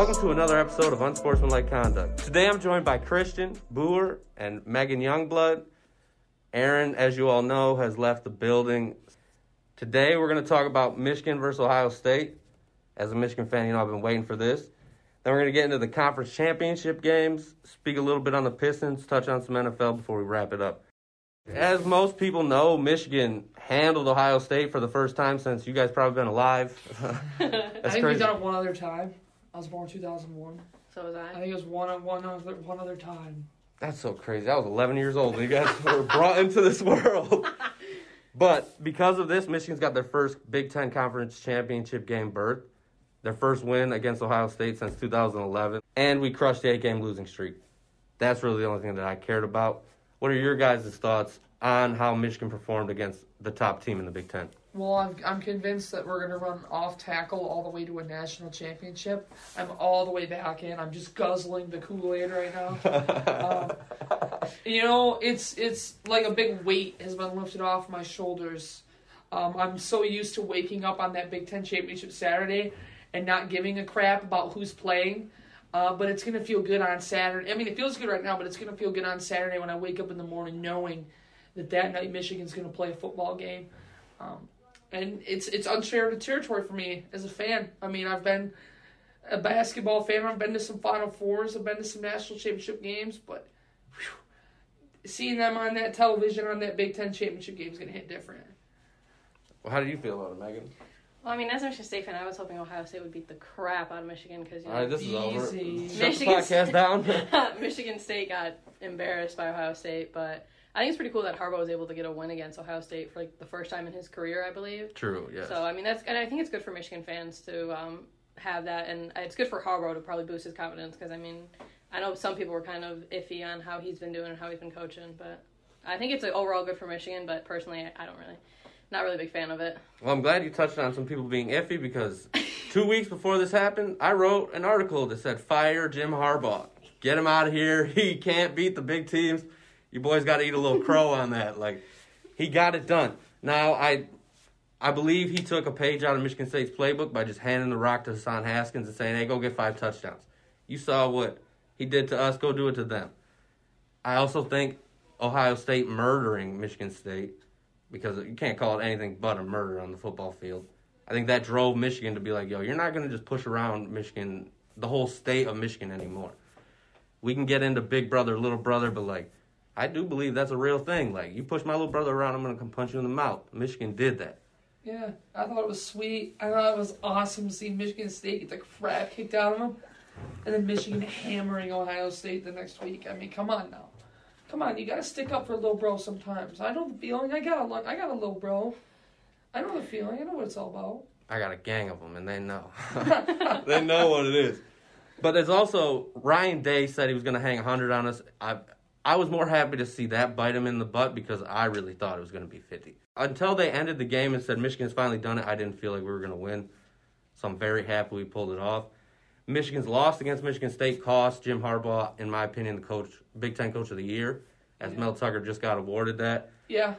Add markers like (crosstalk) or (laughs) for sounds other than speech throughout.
Welcome to another episode of Unsportsmanlike Conduct. Today I'm joined by Christian Boer and Megan Youngblood. Aaron, as you all know, has left the building. Today we're going to talk about Michigan versus Ohio State. As a Michigan fan, you know I've been waiting for this. Then we're going to get into the conference championship games, speak a little bit on the Pistons, touch on some NFL before we wrap it up. As most people know, Michigan handled Ohio State for the first time since you guys probably been alive. (laughs) (laughs) I think crazy. we've done it one other time. I was born 2001. So was I I. think it was one one other one other time. That's so crazy. I was 11 years old when you guys (laughs) were brought into this world. But because of this, Michigan's got their first Big Ten Conference Championship game berth, their first win against Ohio State since 2011, and we crushed the eight-game losing streak. That's really the only thing that I cared about. What are your guys' thoughts on how Michigan performed against the top team in the Big Ten? Well, I'm I'm convinced that we're gonna run off tackle all the way to a national championship. I'm all the way back in. I'm just guzzling the Kool Aid right now. (laughs) um, you know, it's it's like a big weight has been lifted off my shoulders. Um, I'm so used to waking up on that Big Ten championship Saturday and not giving a crap about who's playing. Uh, but it's gonna feel good on Saturday. I mean, it feels good right now, but it's gonna feel good on Saturday when I wake up in the morning knowing that that night Michigan's gonna play a football game. Um, and it's it's uncharted territory for me as a fan. I mean, I've been a basketball fan. I've been to some Final Fours. I've been to some national championship games, but whew, seeing them on that television on that Big Ten championship game is gonna hit different. Well, how do you feel about it, Megan? Well, I mean, as a Michigan State fan, I was hoping Ohio State would beat the crap out of Michigan because you know right, this is over. Easy. Shut the Michigan- podcast down. (laughs) Michigan State got embarrassed by Ohio State, but I think it's pretty cool that Harbaugh was able to get a win against Ohio State for like the first time in his career, I believe. True, yes. So I mean, that's and I think it's good for Michigan fans to um, have that, and it's good for Harbaugh to probably boost his confidence because I mean, I know some people were kind of iffy on how he's been doing and how he's been coaching, but I think it's like, overall good for Michigan. But personally, I, I don't really, not really a big fan of it. Well, I'm glad you touched on some people being iffy because two weeks before this happened, I wrote an article that said fire Jim Harbaugh. Get him out of here. (laughs) He can't beat the big teams. You boys got to eat a little crow on that. Like, he got it done. Now, I I believe he took a page out of Michigan State's playbook by just handing the rock to Hassan Haskins and saying, hey, go get five touchdowns. You saw what he did to us, go do it to them. I also think Ohio State murdering Michigan State because you can't call it anything but a murder on the football field. I think that drove Michigan to be like, yo, you're not going to just push around Michigan, the whole state of Michigan anymore. We can get into big brother, little brother, but like, I do believe that's a real thing. Like, you push my little brother around, I'm going to come punch you in the mouth. Michigan did that. Yeah, I thought it was sweet. I thought it was awesome to see Michigan State get the crap kicked out of them, and then Michigan hammering Ohio State the next week. I mean, come on now, come on. You gotta stick up for a little bro sometimes. I know the feeling. I got a I got a little bro. I know the feeling. I know what it's all about. I got a gang of them, and they know. (laughs) (laughs) they know what it is. But there's also Ryan Day said he was going to hang 100 on us. I I was more happy to see that bite him in the butt because I really thought it was going to be 50. Until they ended the game and said Michigan's finally done it, I didn't feel like we were going to win. So I'm very happy we pulled it off. Michigan's loss against Michigan State cost Jim Harbaugh, in my opinion, the coach, Big Ten Coach of the Year, as Mel Tucker just got awarded that. Yeah,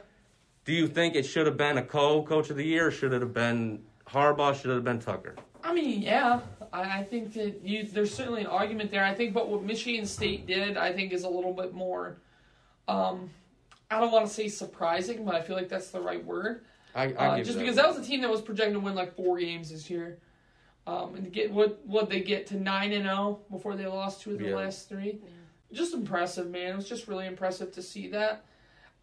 Do you think it should have been a co-coach of the year, or should it have been Harbaugh? Should it have been Tucker? I mean, yeah. I, I think that you there's certainly an argument there. I think, but what Michigan State did, I think, is a little bit more. Um, I don't want to say surprising, but I feel like that's the right word. I, I Uh, give just you because that was a team that was projected to win like four games this year, um, and to get what what they get to nine and zero before they lost two of their Yeah. last three, just impressive, man. It was just really impressive to see that.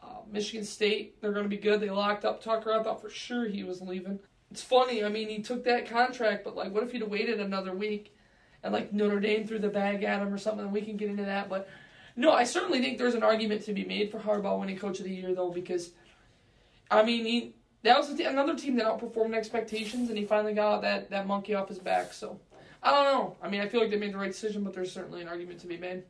Uh, Michigan State, they're going to be good. They locked up Tucker. I thought for sure he was leaving. It's funny. I mean, he took that contract, but like, what if he'd have waited another week, and like Notre Dame threw the bag at him or something? And we can get into that, but no, I certainly think there's an argument to be made for Harbaugh winning Coach of the Year though, because I mean, he that was a t- another team that outperformed expectations, and he finally got that that monkey off his back. So I don't know. I mean, I feel like they made the right decision, but there's certainly an argument to be made.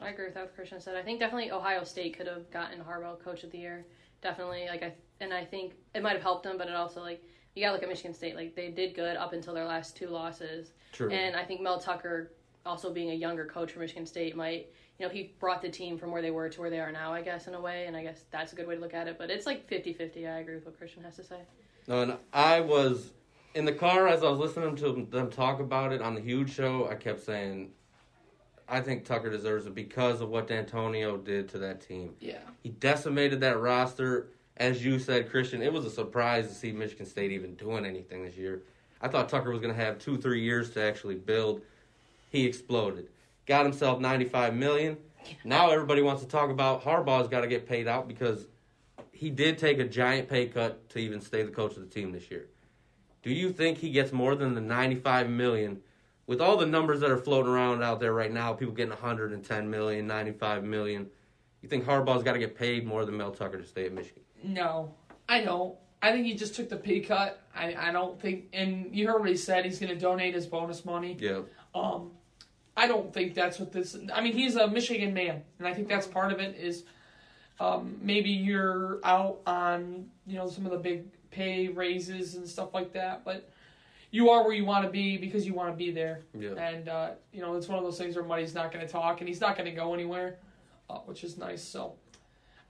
I agree with what Christian said. I think definitely Ohio State could have gotten Harbaugh Coach of the Year. Definitely, like I and I think it might have helped them, but it also like you got to look at Michigan State. Like they did good up until their last two losses, True. and I think Mel Tucker, also being a younger coach for Michigan State, might you know he brought the team from where they were to where they are now. I guess in a way, and I guess that's a good way to look at it. But it's like 50-50. I agree with what Christian has to say. No, and I was in the car as I was listening to them talk about it on the huge show, I kept saying, I think Tucker deserves it because of what D'Antonio did to that team. Yeah. He decimated that roster. As you said, Christian, it was a surprise to see Michigan State even doing anything this year. I thought Tucker was going to have two, three years to actually build. He exploded. Got himself ninety-five million. Now everybody wants to talk about Harbaugh's got to get paid out because he did take a giant pay cut to even stay the coach of the team this year. Do you think he gets more than the ninety-five million? With all the numbers that are floating around out there right now, people getting 110 million, 95 million. You think Harbaugh's got to get paid more than Mel Tucker to stay at Michigan? No, I don't. I think he just took the pay cut. I, I don't think, and you heard what he said. He's going to donate his bonus money. Yeah. Um, I don't think that's what this. I mean, he's a Michigan man, and I think that's part of it. Is um, maybe you're out on you know some of the big pay raises and stuff like that, but you are where you want to be because you want to be there. Yeah. And uh, you know, it's one of those things where Muddy's not going to talk, and he's not going to go anywhere, uh, which is nice. So.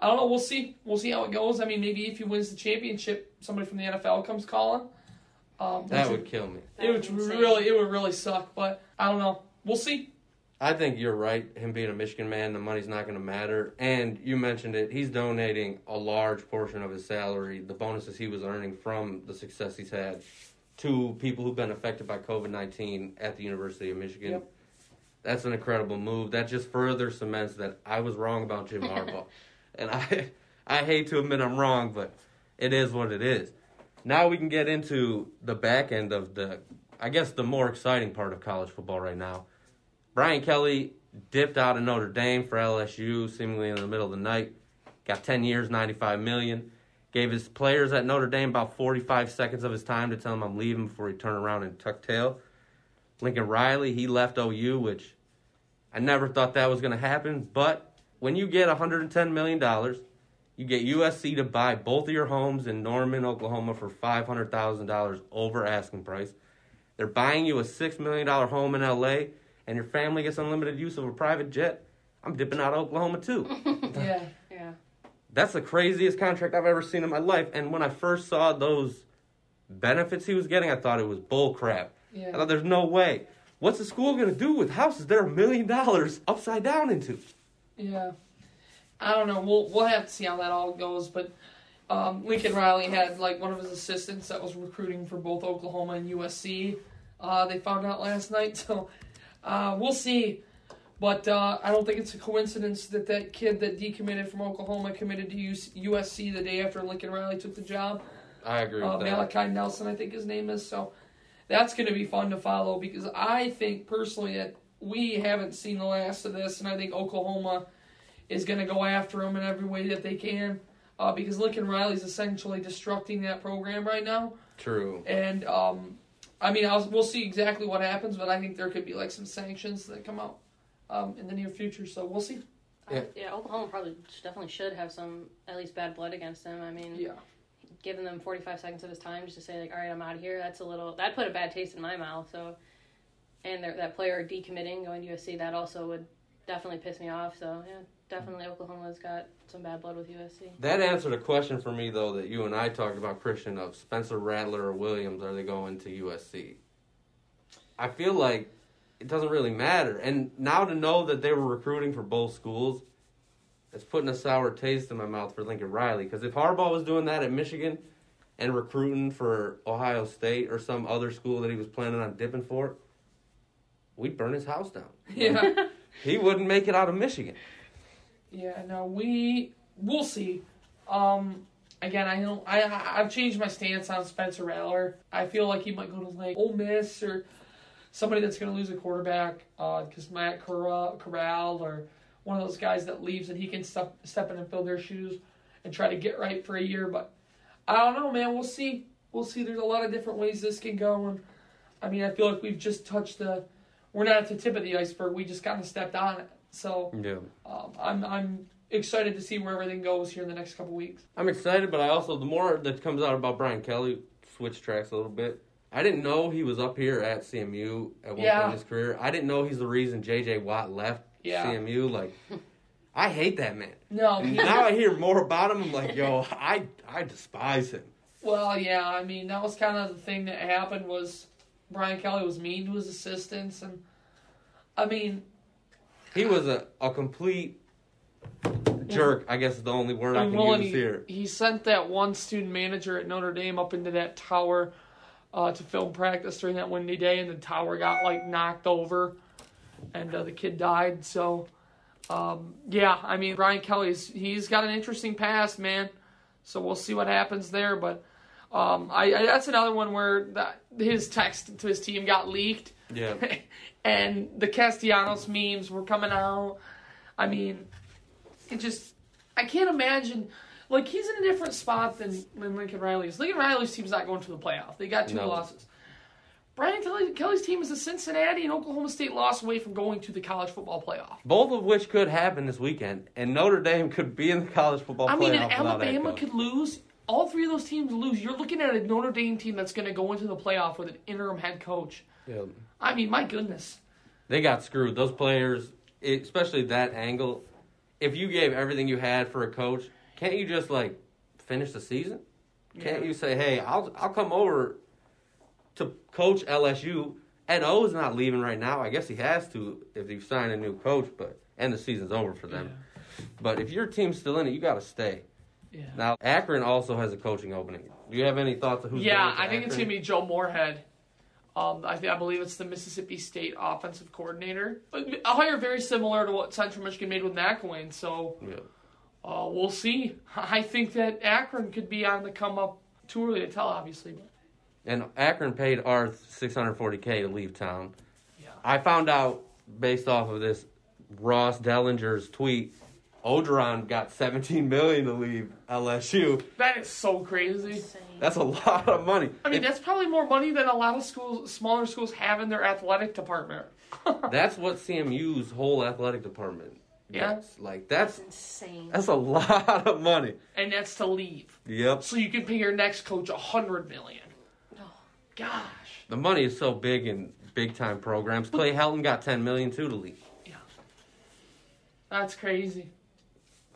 I don't know. We'll see. We'll see how it goes. I mean, maybe if he wins the championship, somebody from the NFL comes calling. Um, That which would kill me. it would insane. really it would really suck. But I don't know. We'll see. I think you're right. Him being a Michigan man, the money's not going to matter. And you mentioned it. He's donating a large portion of his salary, the bonuses he was earning from the success he's had, to people who've been affected by COVID 19 at the University of Michigan. Yep. That's an incredible move. That just further cements that I was wrong about Jim Harbaugh. (laughs) and I, (laughs) I hate to admit I'm wrong, but it is what it is. Now we can get into the back end of the, I guess, the more exciting part of college football right now. Brian Kelly dipped out of Notre Dame for LSU, seemingly in the middle of the night. Got 10 years, 95 million. Gave his players at Notre Dame about 45 seconds of his time to tell him I'm leaving before he turned around and tucked tail. Lincoln Riley, he left OU, which I never thought that was going to happen. But when you get $110 million, you get USC to buy both of your homes in Norman, Oklahoma for $500,000 over asking price. They're buying you a $6 million home in LA, and your family gets unlimited use of a private jet. I'm dipping out of Oklahoma too. (laughs) Yeah. Yeah. That's the craziest contract I've ever seen in my life. And when I first saw those benefits he was getting, I thought it was bull crap. I thought there's no way. What's the school going to do with houses that are a million dollars upside down into? Yeah. I don't know. We'll we'll have to see how that all goes. But um, Lincoln Riley had like one of his assistants that was recruiting for both Oklahoma and USC. Uh, they found out last (laughs) night, so uh, we'll see. But uh, I don't think it's a coincidence that that kid that decommitted from Oklahoma committed to USC the day after Lincoln Riley took the job. I agree with uh, that. Malachi Nelson, I think his name is. So that's going to be fun to follow because I think personally that we haven't seen the last of this, and I think Oklahoma is going to go after him in every way that they can uh, because Lincoln Riley's essentially destructing that program right now. True. And um, I mean, I'll, we'll see exactly what happens, but I think there could be like some sanctions that come out um, in the near future. So we'll see. Yeah. Uh, yeah, Oklahoma probably definitely should have some at least bad blood against him. I mean, Yeah. giving them 45 seconds of his time just to say like, all right, I'm out of here. That's a little that put a bad taste in my mouth. So, and that player decommitting going to USC that also would definitely piss me off. So yeah, definitely Oklahoma's got some bad blood with USC. That answered a question for me though that you and I talked about Christian of Spencer Rattler or Williams. Are they going to USC? I feel like it doesn't really matter. And now to know that they were recruiting for both schools, it's putting a sour taste in my mouth for Lincoln Riley. Because if Harbaugh was doing that at Michigan and recruiting for Ohio State or some other school that he was planning on dipping for, we'd burn his house down. (laughs) Yeah. (laughs) He wouldn't make it out of Michigan. Yeah, no, we we'll see. Um, again, I don't. I I- I've changed my stance on Spencer Rattler. I feel like he might go to like Ole Miss or somebody that's going to lose a quarterback. Because Matt Corral, Corral or one of those guys that leaves and he can step step in and fill their shoes and try to get right for a year. But I don't know, man. We'll see. We'll see. There's a lot of different ways this can go, and I mean, I feel like we've just touched the. We're not at the tip of the iceberg. We just kind of stepped on it. So. Yeah. Um, I'm I'm excited to see where everything goes here in the next couple weeks. I'm excited, but I also the more that comes out about Brian Kelly, switch tracks a little bit. I didn't know he was up here at CMU at one Yeah. point in his career. I didn't know he's the reason J.J. Watt left Yeah. CMU. Like, I hate that man. No, he, now I hear more about him. I'm like, yo, I I despise him. Well, yeah, I mean that was kind of the thing that happened was Brian Kelly was mean to his assistants, and I mean, He was a, a complete jerk. I guess is the only word I can well, use he, here. he sent that one student manager at Notre Dame up into that tower uh, to film practice during that windy day, and the tower got like knocked over, and uh, the kid died. So, um, yeah, I mean Brian Kelly's he's got an interesting past, man. So we'll see what happens there, but. Um, I, I that's another one where that his text to his team got leaked, Yeah. (laughs) and the Castellanos memes were coming out. I mean, it just I can't imagine. Like he's in a different spot than, than Lincoln Riley's. Lincoln Riley's team's not going to the playoff. They got two No. losses. Brian Kelly, Kelly's team is a Cincinnati and Oklahoma State loss away from going to the college football playoff. Both of which could happen this weekend, and Notre Dame could be in the college football I playoff mean, and Alabama could lose. All three of those teams lose. You're looking at a Notre Dame team that's going to go into the playoff with an interim head coach. Yeah. I mean, my goodness. They got screwed. Those players, especially that angle. If you gave everything you had for a coach, can't you just like finish the season? Can't Yeah. you say, "Hey, I'll I'll come over to coach LSU"? Ed O is not leaving right now. I guess he has to if you sign a new coach, but and the season's over for them. But if your team's still in it, you got to stay. Yeah. Now Akron also has a coaching opening. Do you have any thoughts of who's? Yeah, going to I think it's gonna be Joe Moorhead. Um, I, th- I believe it's the Mississippi State offensive coordinator. A hire very similar to what Central Michigan made with McElwain. So Yeah. uh, we'll see. (laughs) I think that Akron could be on the come up. Too early to tell, obviously. And Akron paid Arth 640k to leave town. Yeah. I found out based off of this Ross Dellenger's tweet, Orgeron got 17 million to leave LSU. that is so crazy. Insane. That's a lot of money. I mean, If- that's probably more money than a lot of schools, smaller schools, have in their athletic department. (laughs) that's what CMU's whole athletic department. Yeah. gets. Like that's That's insane. that's a lot of money. and that's to leave. Yep. So you can pay your next coach a hundred million. No. Gosh. The money is so big in big time programs. Clay Helton got 10 million too to leave. Yeah. That's crazy.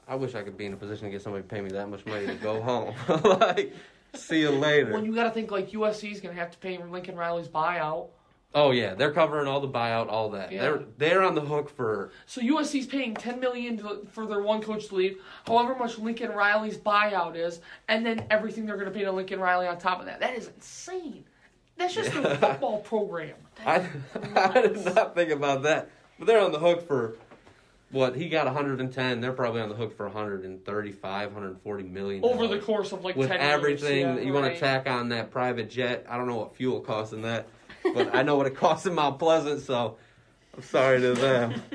I wish I could be in a position to get somebody to pay me that much money to go home. (laughs) like, see you later. Well, you got to think like USC is going to have to pay Lincoln Riley's buyout. Oh yeah, they're covering all the buyout, all that. Yeah. They're they're on the hook for So USC's paying ten million to, for their one coach to leave, however much Lincoln Riley's buyout is, and then everything they're going to pay to Lincoln Riley on top of that. That is insane. That's just Yeah. a football program. (laughs) I I did not think about that. But they're on the hook for what he got 110. They're probably on the hook for 135, 140 million Over the course of like with 10 everything years. that you want to tack on that private jet. I don't know what fuel costs in that, (laughs) but I know what it costs in Mount Pleasant. So I'm sorry to them. (laughs)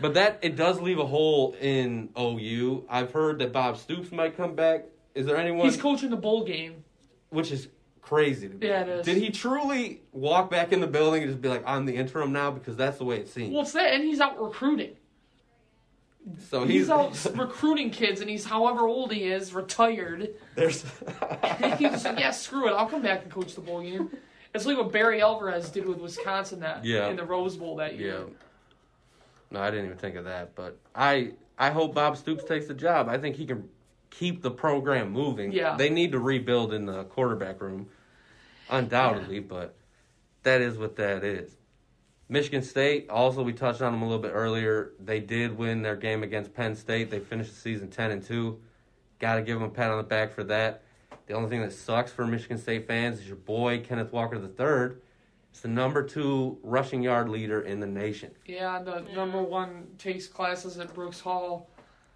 but that it does leave a hole in OU. I've heard that Bob Stoops might come back. Is there anyone? He's coaching the bowl game. which is crazy to me. Yeah, it is. Did he truly walk back in the building and just be like, "I'm the interim now"? Because that's the way it seems. Well, it's that, and he's out recruiting. so He's, he's, out (laughs) recruiting kids, and he's however old he is, retired. there's. (laughs) He's just like, yeah, screw it, I'll come back and coach the bowl game. It's like what Barry Alvarez did with Wisconsin that Yeah. in the Rose Bowl that year. yeah. year. No, I didn't even think of that, but I I hope Bob Stoops takes the job. I think he can keep the program moving. Yeah. They need to rebuild in the quarterback room, undoubtedly, but that is what that is. Michigan State, also we touched on them a little bit earlier. They did win their game against Penn State. They finished the season ten and two. Got to give them a pat on the back for that. The only thing that sucks for Michigan State fans is your boy Kenneth Walker III. It's the number two rushing yard leader in the nation, Yeah, the number one takes classes at Brooks Hall.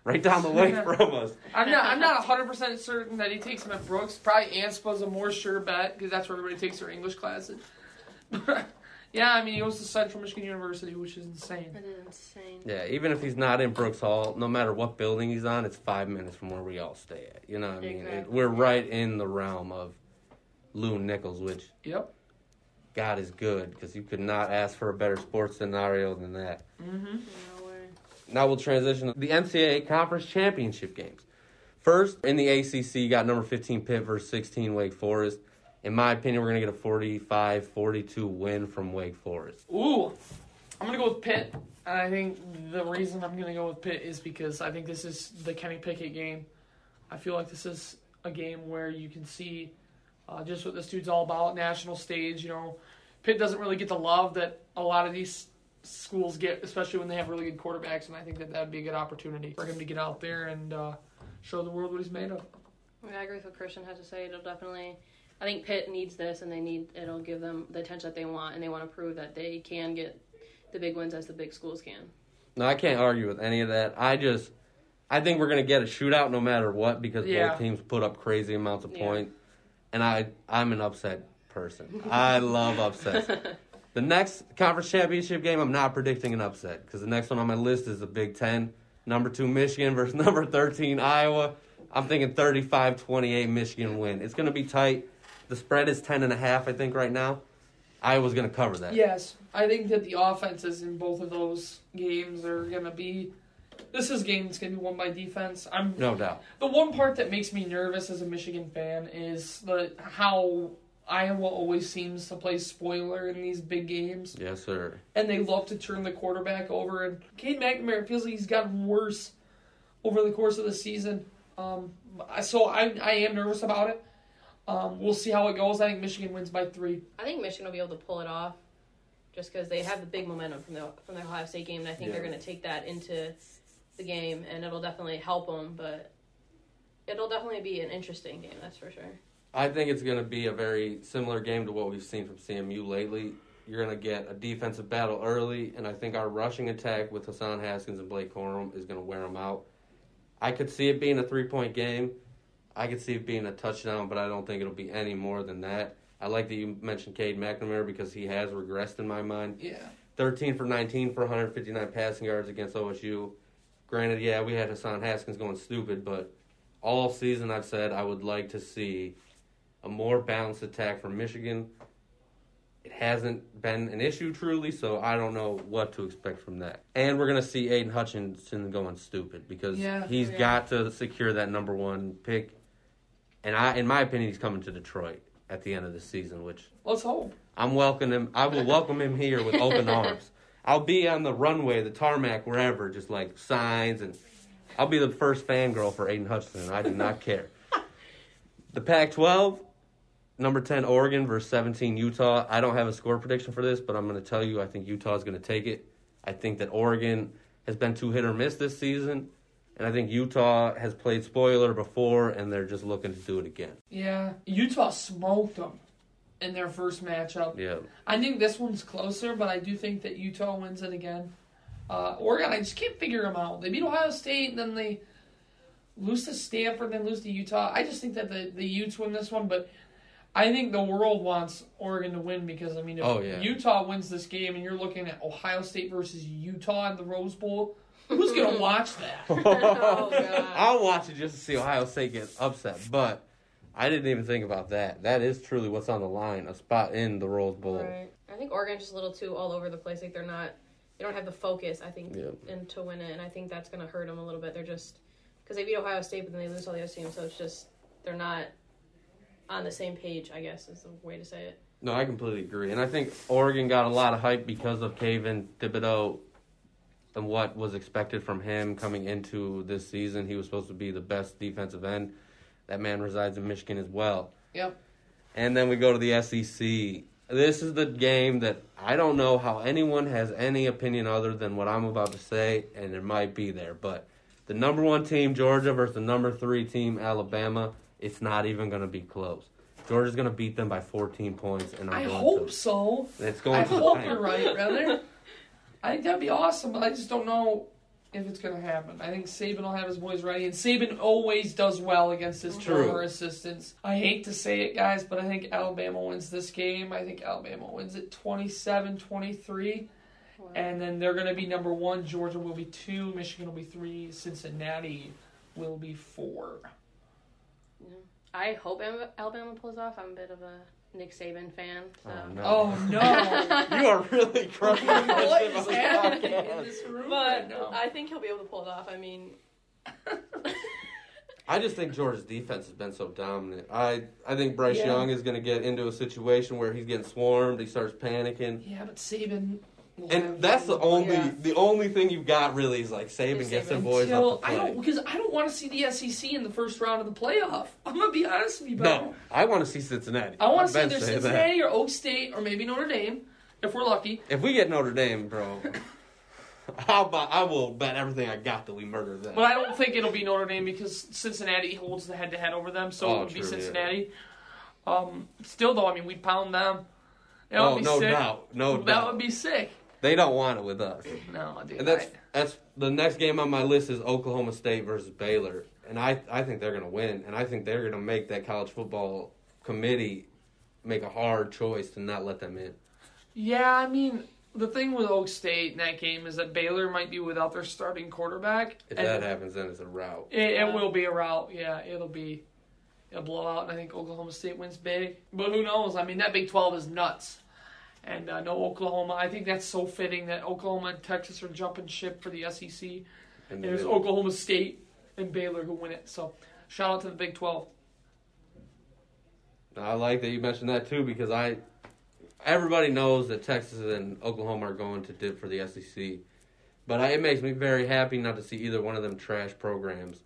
Right down the way (laughs) from us. I'm not. I'm not 100 percent certain that he takes them at Brooks. Probably Anspach's a more sure bet because that's where everybody takes their English classes. (laughs) yeah, I mean he goes to Central Michigan University, which is insane. That is insane. Yeah, even if he's not in Brooks Hall, no matter what building he's on, it's five minutes from where we all stay at. You know what I mean? It, we're right in the realm of Lew Nichols, which Yep. God is good because you could not ask for a better sports scenario than that. Mm-hmm. No way. Now we'll transition to the NCAA Conference Championship games. First, in the ACC, you got number 15 Pitt versus 16 Wake Forest. In my opinion, we're going to get a 45 42 win from Wake Forest. Ooh, I'm gonna go with Pitt. And I think the reason I'm gonna go with Pitt is because I think this is the Kenny Pickett game. I feel like this is a game where you can see uh, just what this dude's all about. National stage, you know, Pitt doesn't really get the love that a lot of these schools get, especially when they have really good quarterbacks. And I think that that'd be a good opportunity for him to get out there and uh, show the world what he's made of. Yeah, I agree with what Christian had to say. It'll definitely. I think Pitt needs this, and they need it'll give them the attention that they want, and they want to prove that they can get the big wins as the big schools can. No, I can't argue with any of that. I just, I think we're gonna get a shootout no matter what because Yeah. both teams put up crazy amounts of Yeah. points, and I, I'm an upset person. I love upsets. (laughs) The next conference championship game, I'm not predicting an upset because the next one on my list is the Big Ten. Number two Michigan versus (laughs) number 13 Iowa. I'm thinking 35-28 Michigan win. It's gonna be tight. The spread is ten and a half, I think, right now. Iowa's gonna cover that. Yes, I think that the offenses in both of those games are going to be. This is a game that's going to be won by defense. I'm No doubt. The one part that makes me nervous as a Michigan fan is the how Iowa always seems to play spoiler in these big games, Yes, sir. and they love to turn the quarterback over. And Cade McNamara feels like he's gotten worse over the course of the season. Um, so I I am nervous about it. Um, we'll see how it goes. I think Michigan wins by three. I think Michigan will be able to pull it off, just because they have the big momentum from the from the Ohio State game, and I think they're going to take that into the game, and it'll definitely help them. But it'll definitely be an interesting game, that's for sure. I think it's going to be a very similar game to what we've seen from CMU lately. You're going to get a defensive battle early, and I think our rushing attack with Hassan Haskins and Blake Corum is going to wear them out. I could see it being a three point game. I could see it being a touchdown, but I don't think it'll be any more than that. I like that you mentioned Cade McNamara because he has regressed in my mind. Yeah. 13 for 19 for 159 passing yards against OSU. Granted, yeah, we had Hassan Haskins going stupid, but all season I've said I would like to see a more balanced attack from Michigan. It hasn't been an issue truly, so I don't know what to expect from that. And we're gonna see Aidan Hutchinson going stupid because Yeah, he's yeah. got to secure that number one pick. And I, in my opinion, he's coming to Detroit at the end of the season, which Let's hope. I'm welcoming him. I will welcome him here with open (laughs) arms. I'll be on the runway, the tarmac, wherever, just like signs, and I'll be the first fangirl for Aidan Hutchinson. I do not care. (laughs) The Pac-12, number ten Oregon versus seventeen Utah. I don't have a score prediction for this, but I'm going to tell you I think Utah is going to take it. I think that Oregon has been too hit or miss this season, and I think Utah has played spoiler before, and they're just looking to do it again. Yeah. Utah smoked them in their first matchup. Yeah. I think this one's closer, but I do think that Utah wins it again. Uh, Oregon, I just can't figure them out. They beat Ohio State, and then they lose to Stanford, then lose to Utah. I just think that the the Utes win this one, but I think the world wants Oregon to win because I mean, if Oh, yeah. Utah wins this game, and you're looking at Ohio State versus Utah in the Rose Bowl, who's gonna (laughs) watch that? Oh, God. I'll watch it just to see Ohio State get upset, but I didn't even think about that. That is truly what's on the line, a spot in the Rose Bowl. Right. I think Oregon's just a little too all over the place. Like they're not, they don't have the focus. I think, Yeah. and to win it, and I think that's going to hurt them a little bit. They're just because they beat Ohio State, but then they lose all the other teams, so it's just they're not on the same page. I guess is the way to say it. No, I completely agree. And I think Oregon got a lot of hype because of Kayvon Thibodeaux and what was expected from him coming into this season. He was supposed to be the best defensive end. That man resides in Michigan as well. Yep. And then we go to the SEC. This is the game that I don't know how anyone has any opinion other than what I'm about to say, and it might be there. But the number one team, Georgia, versus the number three team, Alabama, it's not even going to be close. Georgia's going to beat them by 14 points, and I'm I going hope to. so. It's going I to the hope bank. you're right, brother. I think that'd be awesome, but I just don't know if it's gonna happen. I think Saban will have his boys ready, and Saban always does well against his True. former assistants. I hate to say it, guys, but I think Alabama wins this game. I think Alabama wins it 27-23. And then they're going to be number one. Georgia will be two. Michigan will be three. Cincinnati will be four. I hope Alabama pulls off. I'm a bit of a Nick Saban fan, so Oh, no. Oh no! (laughs) You are really crushing this what shit is on the happening in this room but now? I think he'll be able to pull it off. I mean, (laughs) I just think Georgia's defense has been so dominant. I I think Bryce Yeah. Young is going to get into a situation where he's getting swarmed. He starts panicking. Yeah, but Saban And that's the only Yeah. the only thing you've got really is like Saban Is gets Saban. boys Until, up to I don't because I don't want to see the SEC in the first round of the playoff. (laughs) I'm gonna be honest with you, bro. No, I want to see Cincinnati. I want to see either saying that. Cincinnati or Okie State or maybe Notre Dame if we're lucky. If we get Notre Dame, bro, (laughs) I'll buy, I will bet everything I got that we murder them. But I don't think it'll be Notre Dame because Cincinnati holds the head to head over them, so Oh, it would be true, yeah. Cincinnati. Um, still though, I mean, we'd pound them. That oh, be no sick. doubt, no that doubt. would be sick. They don't want it with us. No, dude. And that's I- that's the next game on my list is Oklahoma State versus Baylor, and I I think they're gonna win, and I think they're gonna make that college football committee make a hard choice to not let them in. yeah, I mean, the thing with Okie State in that game is that Baylor might be without their starting quarterback. If and that happens, then it's a rout. It, it will be a rout. Yeah, it'll be a blowout, and I think Oklahoma State wins big. But who knows? I mean, that Big 12 is nuts. And uh, no Oklahoma. I think that's so fitting that Oklahoma and Texas are jumping ship for the SEC. And And there's Oklahoma State and Baylor who win it. So shout out to the Big 12. I like that you mentioned that too because I everybody knows that Texas and Oklahoma are going to dip for the SEC, but I, it makes me very happy not to see either one of them trash programs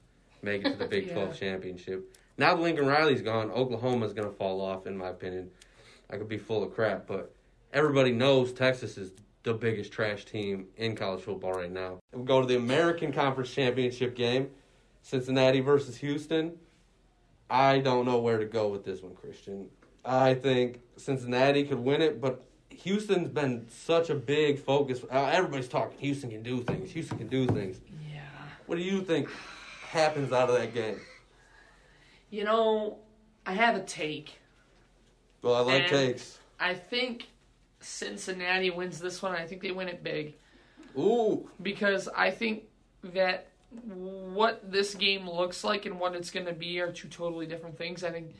make it to the (laughs) Big Yeah. Twelve championship. Now that Lincoln Riley's gone, Oklahoma's going to fall off, in my opinion. I could be full of crap, but everybody knows Texas is the biggest trash team in college football right now. We go to the American Conference Championship game, Cincinnati versus Houston. I don't know where to go with this one, Christian. I think Cincinnati could win it, but Houston's been such a big focus. Uh, everybody's talking. Houston can do things. Houston can do things. Yeah. What do you think happens out of that game? You know, I have a take. Well, I like And- takes. I think Cincinnati wins this one. I think they win it big. Ooh, because I think that what this game looks like and what it's going to be are two totally different things. I think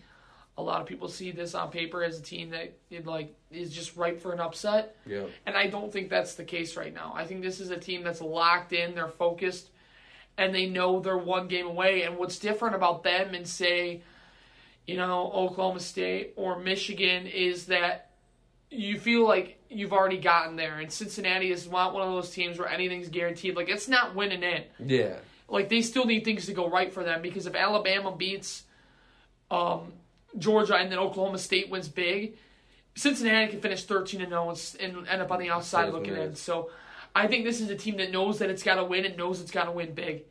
a lot of people see this on paper as a team that it like is just ripe for an upset, yeah. and I don't think that's the case right now. I think this is a team that's locked in, they're focused, and they know they're one game away. And what's different about them and say, you know, Oklahoma State or Michigan is that you feel like you've already gotten there. And Cincinnati is not one of those teams where anything's guaranteed. Like it's not winning in. Yeah. Like they still need things to go right for them because if Alabama beats um, Georgia and then Oklahoma State wins big, Cincinnati can finish thirteen and zero and end up on the outside looking in. So I think this is a team that knows that it's got to win and knows it's got to win big,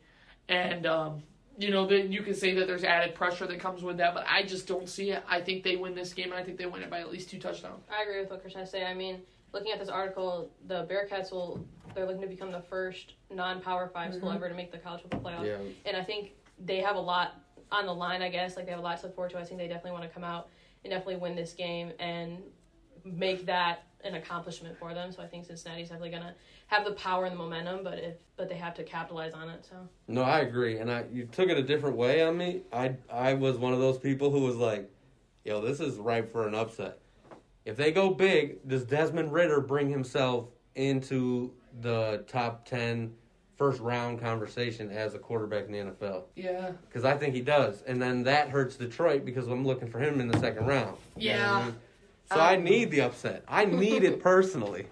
and um, you know then you can say that there's added pressure that comes with that, but I just don't see it. I think they win this game, and I think they win it by at least two touchdowns. I agree with what Christian has to say. I mean, looking at this article, the Bearcats will they're looking to become the first non-power 5 school Mhm. ever to make the college football playoff, Yeah. and I think they have a lot on the line. I guess like they have a lot to look forward to. I think they definitely want to come out and definitely win this game and make that an accomplishment for them. So I think Cincinnati's definitely gonna have the power and the momentum, but if but they have to capitalize on it. So No, I agree, and I you took it a different way on me. I I was one of those people who was like, "Yo, this is ripe for an upset." If they go big, does Desmond Ridder bring himself into the top 10 first round conversation as a quarterback in the NFL? Yeah, Because I think he does, and then that hurts Detroit because I'm looking for him in the second round. You know I Yeah. mean? So I need the upset. I need it personally.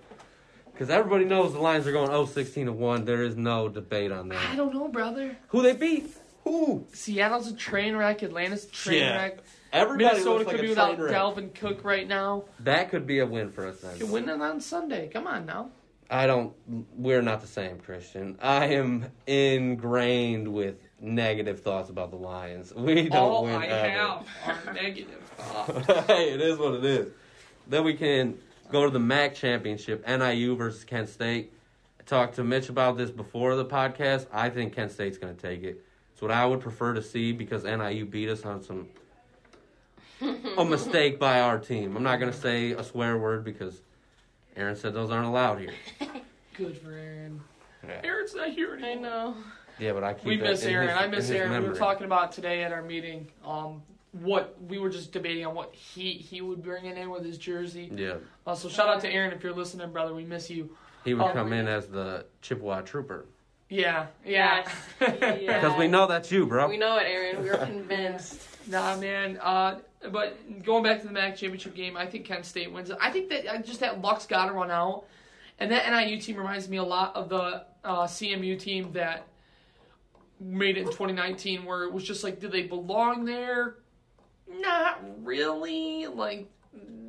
Because everybody knows the Lions are going, oh, 16 to 1. There is no debate on that. I don't know, brother. Who they beat? Who? Seattle's a train wreck. Atlanta's a train Yeah. wreck. Everybody Minnesota looks like could a be without train wreck. Dalvin Cook right now. That could be a win for us then. You win it on Sunday. Come on now. I don't. We're not the same, Christian. I am ingrained with negative thoughts about the Lions. We don't All win I ever. have are negative (laughs) thoughts. hey, it is what it is. Then we can go to the MAC championship, NIU versus Kent State. I talked to Mitch about this before the podcast. I think Kent State's going to take it. It's what I would prefer to see because NIU beat us on some a (laughs) mistake by our team. I'm not going to say a swear word because Aaron said those aren't allowed here. (laughs) Good for Aaron. Yeah, Aaron's not here I anymore. know. yeah but I keep We that miss Aaron. his- I in miss his Aaron. We were talking about today at our meeting. Um, what we were just debating on what he he would bring in with his jersey. Yeah, Uh, so shout out to Aaron if you're listening, brother. We miss you. he would Oh. come in as the Chippewa Trooper Yeah, yeah. Yes. Yeah. (laughs) because we know that's you, bro. We know it, Aaron. We are (laughs) convinced. Nah, man. Uh, but going back to the MAC championship game, I think Kent State wins it. I think that uh, just that luck's got to run out, And that NIU team reminds me a lot of the uh, CMU team that made it in 2019, where it was just like, do they belong there? Not really. Like,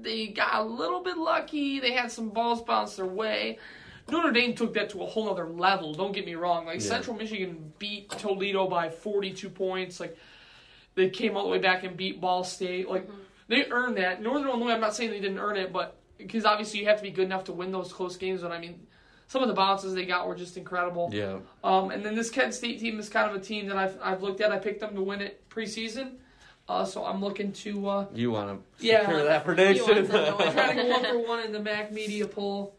they got a little bit lucky. They had some balls bounce their way. Notre Dame took that to a whole other level. Don't get me wrong. Like Yeah. Central Michigan beat Toledo by 42 points. Like they came all the way back and beat Ball State. Like they earned that. Northern Illinois. I'm not saying they didn't earn it, but because obviously you have to be good enough to win those close games. But I mean, some of the bounces they got were just incredible. Yeah. Um, and then this Kent State team is kind of a team that I've I've looked at. I picked them to win it preseason. Uh, so I'm looking to uh, You want to Yeah. secure that prediction? want them to win. to go one for (laughs) one in the MAC media poll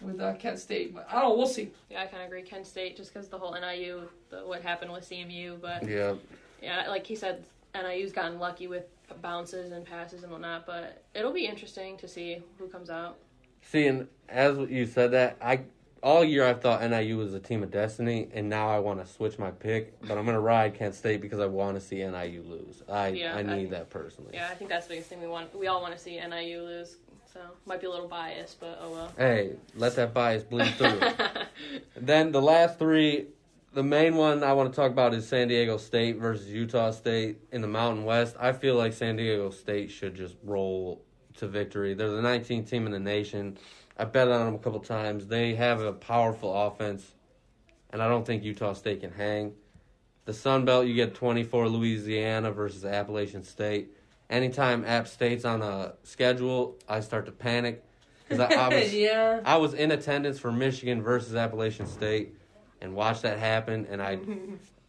with uh, Kent State. But I don't know. We'll see. Yeah, I kind of agree. Kent State, just because the whole NIU, the, what happened with CMU, but yeah. yeah, like he said, NIU's gotten lucky with bounces and passes and whatnot. But it'll be interesting to see who comes out. See, and as you said that, I all year I thought NIU was a team of destiny, and now I want to switch my pick. But I'm going to ride Kent State because I want to see NIU lose. I Yeah, I I- need that personally. Yeah, I think that's the biggest thing we want. We all want to see NIU lose. So might be a little biased, but oh well. Hey, let that bias bleed through. (laughs) (laughs) then the last three, the main one I want to talk about is San Diego State versus Utah State in the Mountain West. I feel like San Diego State should just roll to victory. They're the 19th team in the nation. I bet on them a couple times. They have a powerful offense, and I don't think Utah State can hang. The Sun Belt, you get 24 Louisiana versus Appalachian State. Anytime App State's on a schedule, I start to panic because I, I (laughs) was yeah. I was in attendance for Michigan versus Appalachian State and watched that happen, and I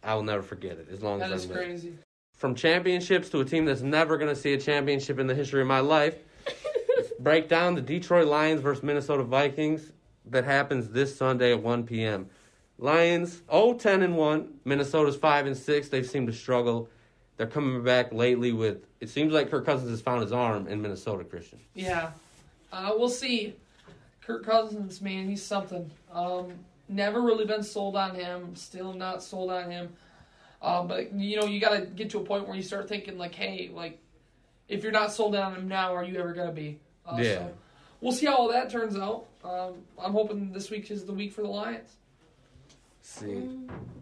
I will never forget it as long That as I'm crazy. From championships to a team that's never going to see a championship in the history of my life. Break down the Detroit Lions versus Minnesota Vikings that happens this Sunday at 1 p.m. Lions 0-10 and 1, Minnesota's 5 and 6. They've seemed to struggle. They're coming back lately with it seems like Kirk Cousins has found his arm in Minnesota, Christian. Yeah. Uh, we'll see. Kirk Cousins, man, he's something. Um, never really been sold on him. Still not sold on him. Um, but you know, you got to get to a point where you start thinking like, hey, like, if you're not sold on him now, are you ever gonna be? Uh, Yeah. So we'll see how all that turns out. Um, I'm hoping this week is the week for the Lions. See.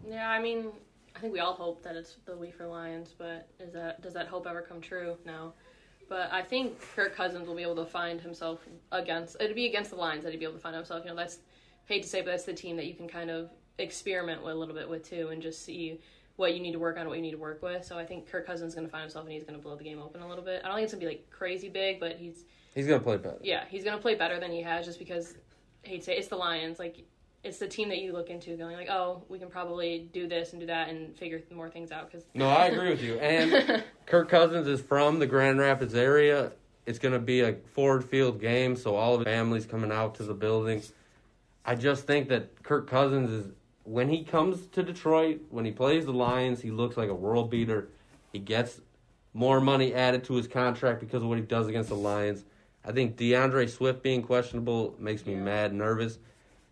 Yeah, I mean, I think we all hope that it's the week for Lions, but is that does that hope ever come true? No. But I think Kirk Cousins will be able to find himself against. It'd be against the Lions that he'd be able to find himself. You know, that's hate to say, but that's the team that you can kind of experiment with a little bit with too, and just see what you need to work on, and what you need to work with. So I think Kirk Cousins is going to find himself and he's going to blow the game open a little bit. I don't think it's going to be like crazy big, but he's He's going to play better. yeah, he's going to play better than he has just because I hate to say it's the Lions. Like it's the team that you look into going like, "Oh, we can probably do this and do that and figure more things out cuz No, I agree with you. And (laughs) Kirk Cousins is from the Grand Rapids area. It's going to be a Ford Field game, so all of the families coming out to the building. I just think that Kirk Cousins is when he comes to Detroit, when he plays the Lions, he looks like a world beater. He gets more money added to his contract because of what he does against the Lions. I think D'Andre Swift being questionable makes me Yeah. mad nervous.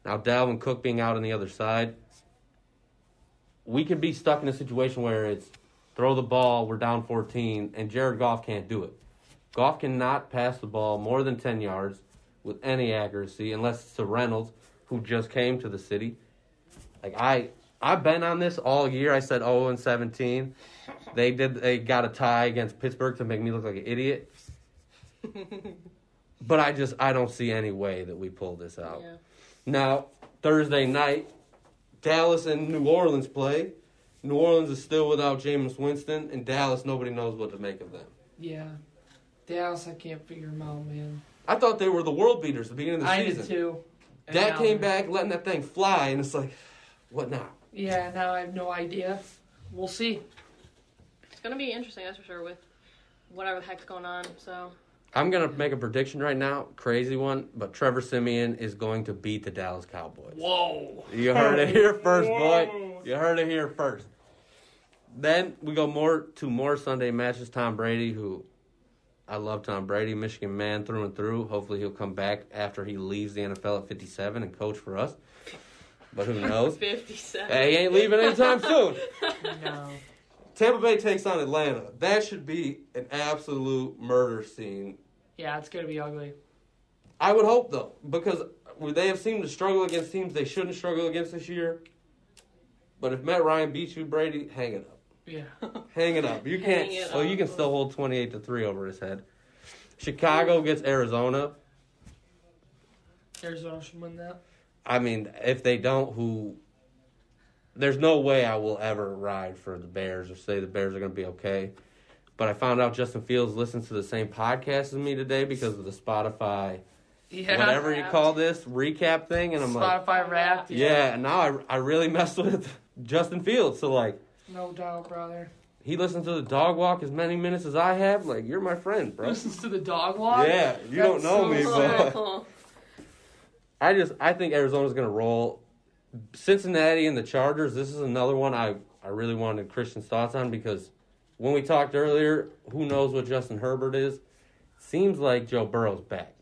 Now Dalvin Cook being out on the other side, we could be stuck in a situation where it's throw the ball, we're down 14, and Jared Goff can't do it. Goff cannot pass the ball more than 10 yards with any accuracy unless it's to Reynolds, who just came to the city. Like I I've been on this all year. I said 0 and 17. They did they got a tie against Pittsburgh to make me look like an idiot. (laughs) but I just I don't see any way that we pull this out. yeah. Now, Thursday night, Dallas and New Orleans play. New Orleans is still without Jameis Winston, and Dallas, nobody knows what to make of them. Yeah. Dallas, I can't figure them out, man. I thought they were the world beaters at the beginning of the I season. I did too. And Dak came back, letting that thing fly, and it's like, what now? Yeah, now I have no idea. We'll see. It's going to be interesting that's for sure with whatever the heck's going on. So, I'm going to make a prediction right now, crazy one, but Trevor Siemian is going to beat the Dallas Cowboys. Whoa. You heard it here first, boy. You heard it here first. Then we go more to more Sunday matches. Tom Brady, who I love Tom Brady, Michigan man through and through. Hopefully he'll come back after he leaves the NFL at 57 and coach for us. But who knows? (laughs) 57. hey, he ain't leaving anytime (laughs) soon. No. Tampa Bay takes on Atlanta. That should be an absolute murder scene. Yeah, it's gonna be ugly. I would hope though, because they have seemed to struggle against teams they shouldn't struggle against this year. But if Matt Ryan beats you, Brady, hang it up. Yeah. (laughs) Hang it up. You can't. it Oh, you can still hold twenty-eight to three over his head. Chicago gets Arizona. Arizona should win that. I mean, if they don't, who? There's no way I will ever ride for the Bears or say the Bears are going to be okay. But I found out Justin Fields listens to the same podcast as me today because of the Spotify, Yeah. whatever you call this recap thing, and I'm like, Spotify Wrapped. yeah. And now I I really messed with Justin Fields. So like, No doubt, brother. he listens to the dog walk as many minutes as I have. Like, you're my friend, bro. Listens to the dog walk. Yeah, you don't know so me, but (laughs) I just I think Arizona's gonna roll. Cincinnati and the Chargers. This is another one I I really wanted Christian's thoughts on because when we talked earlier, who knows what Justin Herbert is? Seems like Joe Burrow's back.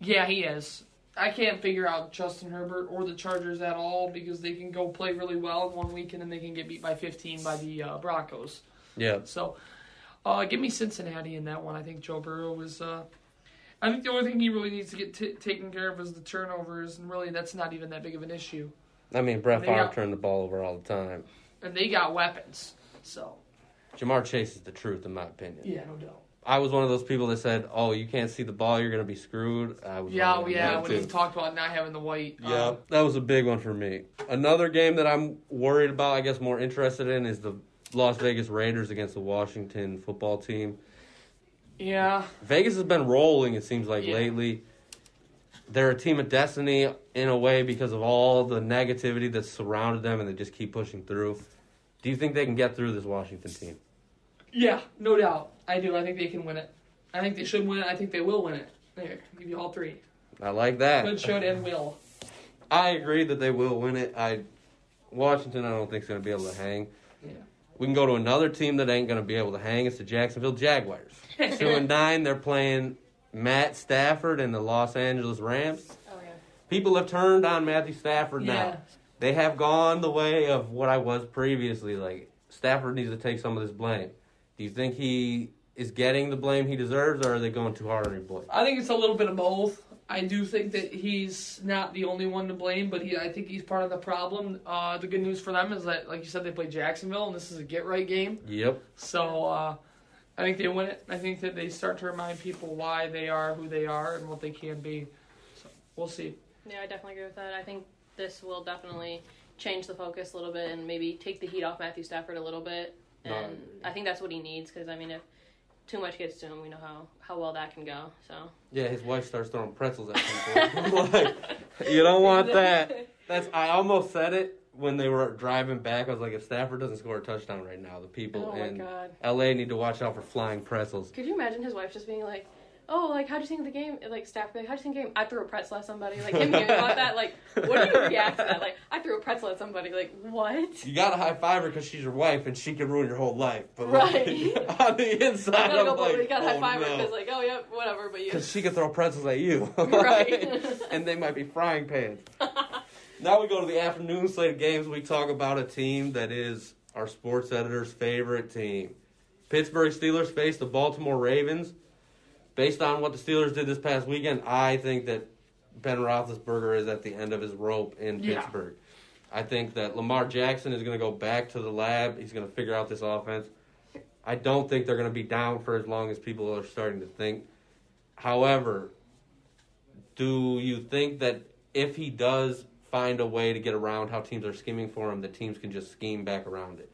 Yeah, he is. I can't figure out Justin Herbert or the Chargers at all because they can go play really well in one week and then they can get beat by 15 by the uh, Broncos. Yeah, So, uh, give me Cincinnati in that one. I think Joe Burrow is. Uh, I think the only thing he really needs to get t- taken care of is the turnovers, and really that's not even that big of an issue. I mean Brett Favre turned the ball over all the time. And they got weapons. So, Ja'Marr Chase is the truth in my opinion. yeah, no doubt. I was one of those people that said, "Oh, you can't see the ball, you're gonna be screwed." I was Yeah, yeah. When too. he talked about not having the white. Yeah, um, that was a big one for me. Another game that I'm worried about, I guess more interested in, is the Las Vegas Raiders against the Washington football team. yeah. Vegas has been rolling, it seems like, Yeah. lately. They're a team of destiny in a way because of all the negativity that's surrounded them and they just keep pushing through. Do you think they can get through this Washington team? Yeah, no doubt. I do. I think they can win it. I think they should win it. I think they will win it. There, I'll give you all three. I like that. Could, should, and will. (laughs) I agree that they will win it. I Washington, I don't think is going to be able to hang. Yeah. We can go to another team that ain't going to be able to hang. It's the Jacksonville Jaguars. (laughs) Two and nine. They're playing Matt Stafford and the Los Angeles Rams. Oh yeah. People have turned on Matthew Stafford Yeah. now. They have gone the way of what I was previously. Like Stafford needs to take some of this blame. Do you think he is getting the blame he deserves, or are they going too hard on your boy? I think it's a little bit of both. I do think that he's not the only one to blame, but he, I think he's part of the problem. Uh, the good news for them is that, like you said, they play Jacksonville, and this is a get right game. Yep. So uh, I think they win it. I think that they start to remind people why they are who they are and what they can be. So we'll see. Yeah, I definitely agree with that. I think this will definitely change the focus a little bit and maybe take the heat off Matthew Stafford a little bit. No, I And agree. I think that's what he needs because I mean, if too much gets to him, we know how how well that can go. So Yeah, his wife starts throwing pretzels at people. (laughs) like, you don't want (laughs) that. That's I almost said it when they were driving back. I was like, if Stafford doesn't score a touchdown right now, the people Oh in. LA need to watch out for flying pretzels. Could you imagine his wife just being like, "Oh, like how'd you think of the game?" Like Stafford, like, how'd you think of the game? I threw a pretzel at somebody. Like him (laughs) hearing about that, like, what do you react to that? Like, I threw a pretzel at somebody. Like, what? You gotta high five her because she's your wife and she can ruin your whole life. But Right. like, (laughs) on the inside, I gotta I'm go, but like, we gotta high oh, five her because, like, oh yeah, whatever. But you, Because she could throw pretzels at you. (laughs) Right. and they might be frying pans. now we go to the afternoon slate of games. We talk about a team that is our sports editor's favorite team. Pittsburgh Steelers face the Baltimore Ravens. Based on what the Steelers did this past weekend, I think that Ben Roethlisberger is at the end of his rope in Yeah. Pittsburgh. I think that Lamar Jackson is going to go back to the lab. He's going to figure out this offense. I don't think they're going to be down for as long as people are starting to think. However, do you think that if he does find a way to get around how teams are scheming for him, that teams can just scheme back around it?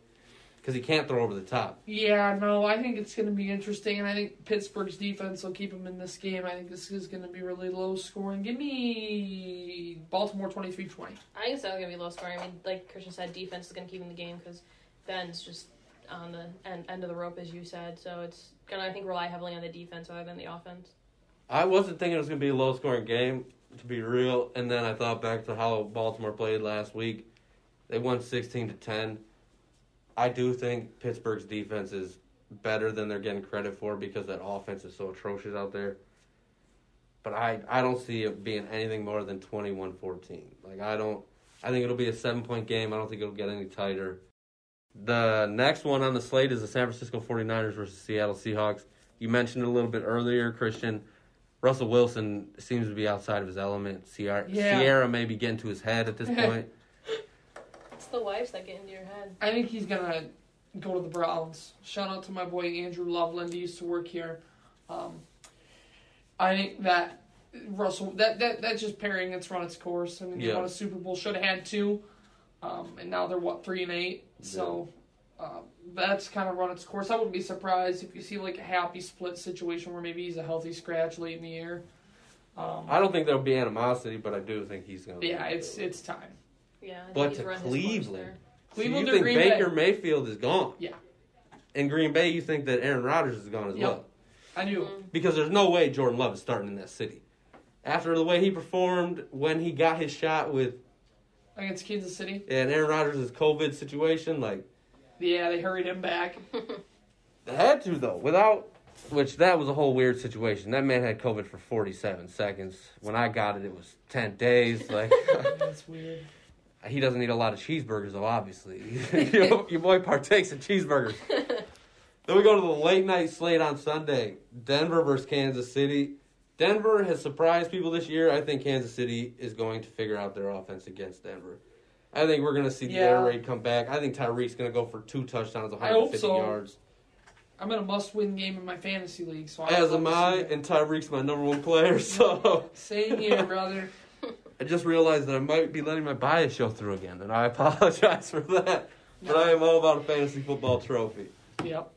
Because he can't throw over the top. Yeah, no, I think it's going to be interesting, and I think Pittsburgh's defense will keep them in this game. I think this is going to be really low scoring. Give me Baltimore 23 20. I think it's still gonna be low scoring. I mean, like Christian said, defense is gonna keep him in the game because Ben's just on the end, end of the rope, as you said. So it's gonna, I think, rely heavily on the defense rather than the offense. I wasn't thinking it was going to be a low scoring game, to be real. And then I thought back to how Baltimore played last week. They won 16 to 10. I do think Pittsburgh's defense is better than they're getting credit for because that offense is so atrocious out there. But I, I don't see it being anything more than 21 14. Like, I don't. I think it'll be a seven point game. I don't think it'll get any tighter. The next one on the slate is the San Francisco 49ers versus Seattle Seahawks. You mentioned it a little bit earlier, Christian. Russell Wilson seems to be outside of his element. Ciara, Yeah. Ciara may be getting to his head at this (laughs) point. It's the wives that get into your head. I think he's gonna go to the Browns. Shout out to my boy Andrew Loveland. He used to work here. Um, I think that Russell that that that's just pairing it's run its course. I mean, they Yeah. won a Super Bowl, should have had two, um, and now they're what three and eight. So. Uh, that's kind of run its course. I wouldn't be surprised if you see like a happy split situation where maybe he's a healthy scratch late in the year. Um, I don't think there'll be animosity, but I do think he's going to. yeah, it's it's time. Yeah. But to run his course Cleveland. Cleveland so or you think Green Baker Bay? Mayfield is gone? Yeah. In Green Bay, you think that Aaron Rodgers is gone as Yep. well? I knew. Mm. Because there's no way Jordan Love is starting in that city. After the way he performed when he got his shot with against Kansas City. and Aaron Rodgers' COVID situation, like Yeah, they hurried him back. (laughs) they had to though. Without which that was a whole weird situation. That man had COVID for 47 seconds. When I got it, it was 10 days. Like (laughs) That's weird. He doesn't eat a lot of cheeseburgers though. Obviously, (laughs) (laughs) your, your boy partakes in cheeseburgers. (laughs) then we go to the late night slate on Sunday: Denver versus Kansas City. Denver has surprised people this year. I think Kansas City is going to figure out their offense against Denver. I think we're going to see the air raid come back. I think Tyreek's going to go for two touchdowns, I hope 150 so. yards. I'm in a must-win game in my fantasy league, so I As am I, and Tyreek's my number one player. So Same here, brother. I just realized that I might be letting my bias show through again, and I (laughs) apologize for that. But I am all about a fantasy football trophy. Yep.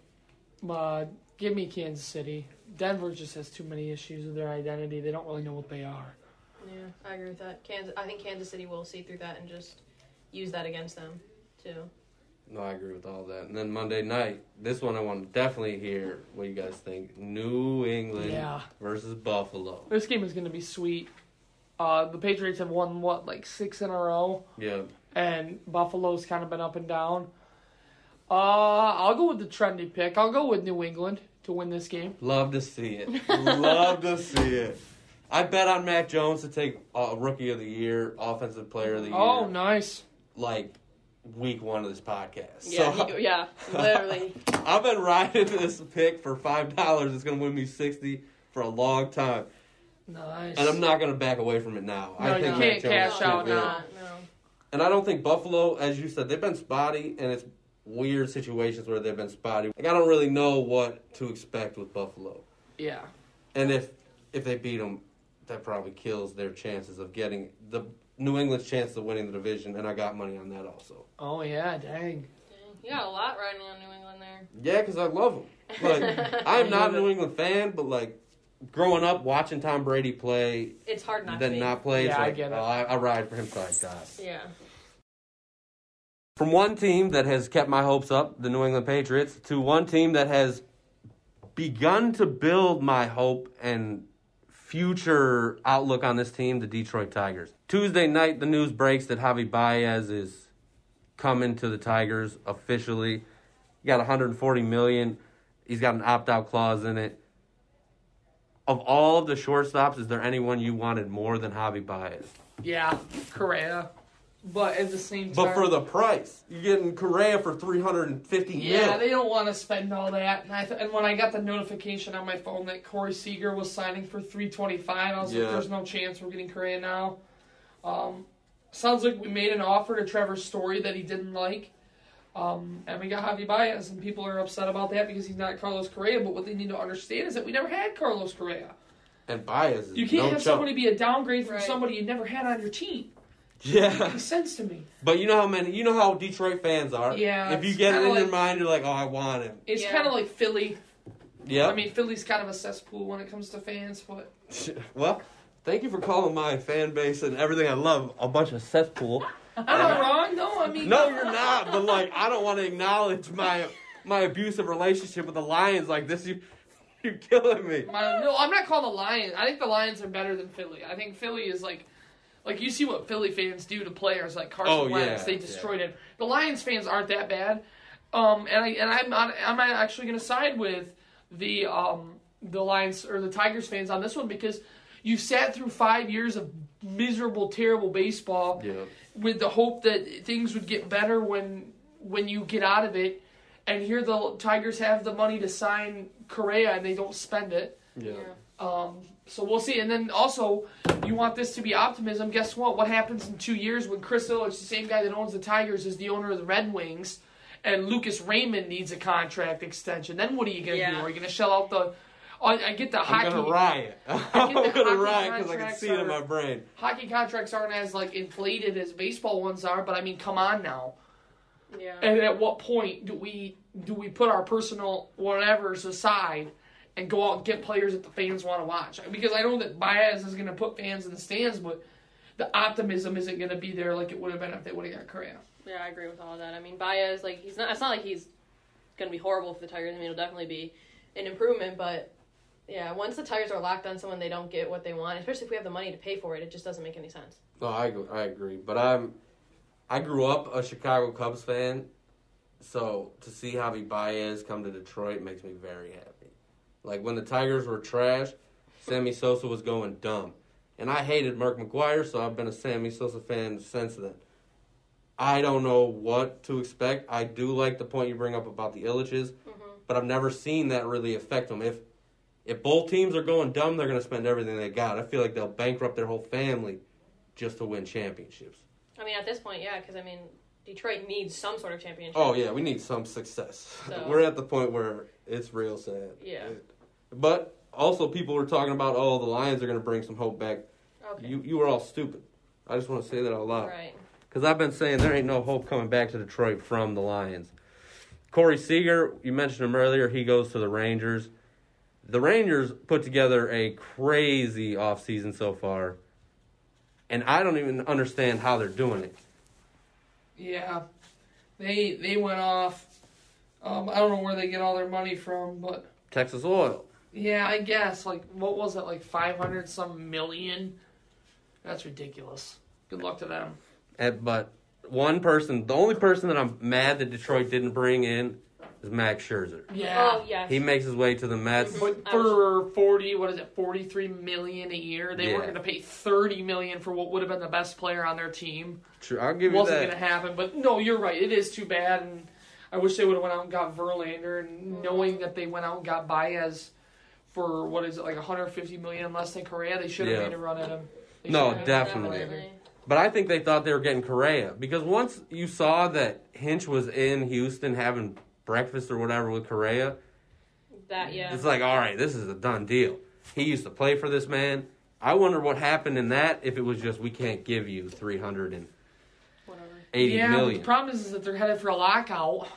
Uh, give me Kansas City. Denver just has too many issues with their identity. They don't really know what they are. Yeah, I agree with that. Kansas, I think Kansas City will see through that and just use that against them too. No, I agree with all that. And then Monday night, this one I want to definitely hear what you guys think. New England Yeah. versus Buffalo. This game is going to be sweet. Uh, the Patriots have won, what, like six in a row? Yeah. and Buffalo's kind of been up and down. Uh, I'll go with the trendy pick. I'll go with New England to win this game. Love to see it. (laughs) Love to see it. I bet on Mac Jones to take uh, Rookie of the Year, Offensive Player of the Year, Oh, nice. like week one of this podcast. Yeah, so he- yeah, (laughs) literally. I've been riding this pick for five dollars. It's gonna win me sixty for a long time, Nice. and I'm not gonna back away from it now. No, you Mac can't Jones cash is no, too out now. no. And I don't think Buffalo, as you said, they've been spotty, and it's weird situations where they've been spotty. Like I don't really know what to expect with Buffalo, Yeah. and if if they beat them, that probably kills their chances of getting the New England's chances of winning the division. And I got money on that also. Oh, yeah, dang. Dang. You got a lot riding on New England there. Yeah, because I love them. Like (laughs) I'm not a New England fan, but like growing up watching Tom Brady play, It's hard not to then be. not play. It's Yeah, I like, get it. oh, I, I ride for him till I die. Yeah. From one team that has kept my hopes up, the New England Patriots, to one team that has begun to build my hope and future outlook on this team, the Detroit Tigers. Tuesday night, the news breaks that Javy Baez is coming to the Tigers officially. He got 140 million. He's got an opt-out clause in it. Of all of the shortstops, is there anyone you wanted more than Javy Baez? Yeah, Correa. But at the same time. But for the price, you're getting Correa for 350 Yeah, mil. they don't want to spend all that. And, I th- and when I got the notification on my phone that Corey Seager was signing for three twenty five, I was Yeah. like, "There's no chance we're getting Correa now." Um, sounds like we made an offer to Trevor Story that he didn't like, um, and we got Javy Baez, and people are upset about that because he's not Carlos Correa. But what they need to understand is that we never had Carlos Correa. And Baez is You can't no have chump. somebody be a downgrade from Right. somebody you never had on your team. Yeah, Makes sense to me. but you know how many, you know how Detroit fans are. Yeah, If you get it in kinda your mind, you're like, oh, I want him. It's Yeah. kind of like Philly. Yeah. I mean, Philly's kind of a cesspool when it comes to fans, but (laughs) well, thank you for calling my fan base and everything I love a bunch of cesspool. I'm not wrong. No, I mean, No, you're not. But like, I don't want to acknowledge my my abusive relationship with the Lions like this. You, (laughs) you're killing me. My, no, I'm not calling the Lions. I think the Lions are better than Philly. I think Philly is like, like you see what Philly fans do to players like Carson Oh, Wentz. yeah, they yeah. destroyed it. The Lions fans aren't that bad. Um, and I and I'm not, I'm actually going to side with the um the Lions or the Tigers fans on this one because you sat through five years of miserable, terrible baseball Yeah. with the hope that things would get better when when you get out of it. And here the Tigers have the money to sign Correa and they don't spend it. Yeah. Um, so we'll see. And then also, you want this to be optimism. Guess what? What happens in two years when Chris Ilitch, the same guy that owns the Tigers, is the owner of the Red Wings, and Lucas Raymond needs a contract extension? Then what are you gonna do? Are you gonna shell out the? Oh, I I get the I'm hockey. gonna riot. I (laughs) I'm get gonna riot because I can contracts see it in my brain. Hockey contracts aren't as like inflated as baseball ones are, but I mean, come on now. Yeah. And at what point do we do we put our personal whatever's aside and go out and get players that the fans want to watch? Because I know that Baez is going to put fans in the stands, but the optimism isn't going to be there like it would have been if they would have got Correa. Yeah, I agree with all of that. I mean, Baez, like he's not. It's not like he's gonna be horrible for the Tigers. I mean, it'll definitely be an improvement. But yeah, once the Tigers are locked on someone, they don't get what they want. Especially if we have the money to pay for it, it just doesn't make any sense. No, I agree- I agree, but I'm I grew up a Chicago Cubs fan, so to see Javy Baez come to Detroit makes me very happy. Like when the Tigers were trash, Sammy Sosa was going dumb, and I hated Mark McGwire, so I've been a Sammy Sosa fan since then. I don't know what to expect. I do like the point you bring up about the Ilitches, mm-hmm. but I've never seen that really affect them. If if both teams are going dumb, they're going to spend everything they got. I feel like they'll bankrupt their whole family just to win championships. I mean, at this point, yeah, because I mean, Detroit needs some sort of championship. Oh yeah, we need some success. So- (laughs) We're at the point where it's real sad. Yeah. But also, people were talking about, oh, the Lions are going to bring some hope back. Okay. You you were all stupid. I just want to say that out loud. right. Because I've been saying there ain't no hope coming back to Detroit from the Lions. Corey Seager, you mentioned him earlier. He goes to the Rangers. The Rangers put together a crazy offseason so far. And I don't even understand how they're doing it. Yeah, they they went off. Um, I don't know where they get all their money from, but Texas Oil. yeah, I guess like what was it like five hundred some million? That's ridiculous. Good luck to them. And, but one person, the only person that I'm mad that Detroit didn't bring in is Max Scherzer. Yeah. Oh yes. He makes his way to the Mets. But for forty, what is it, forty three million a year? They Yeah. weren't going to pay thirty million for what would have been the best player on their team. True, I'll give you Wasn't that. going to happen. But no, you're right. It is too bad, and I wish they would have went out and got Verlander. And knowing that they went out and got Baez for what is it, like 150 million less than Correa, they should have Yeah. made a run at him. They No, should definitely. But I think they thought they were getting Correa because once you saw that Hinch was in Houston having breakfast or whatever with Correa, That yeah. it's like, all right, this is a done deal. He used to play for this man. I wonder what happened in that if it was just we can't give you three hundred and Whatever. eighty yeah, million, the problem is, is that they're headed for a lockout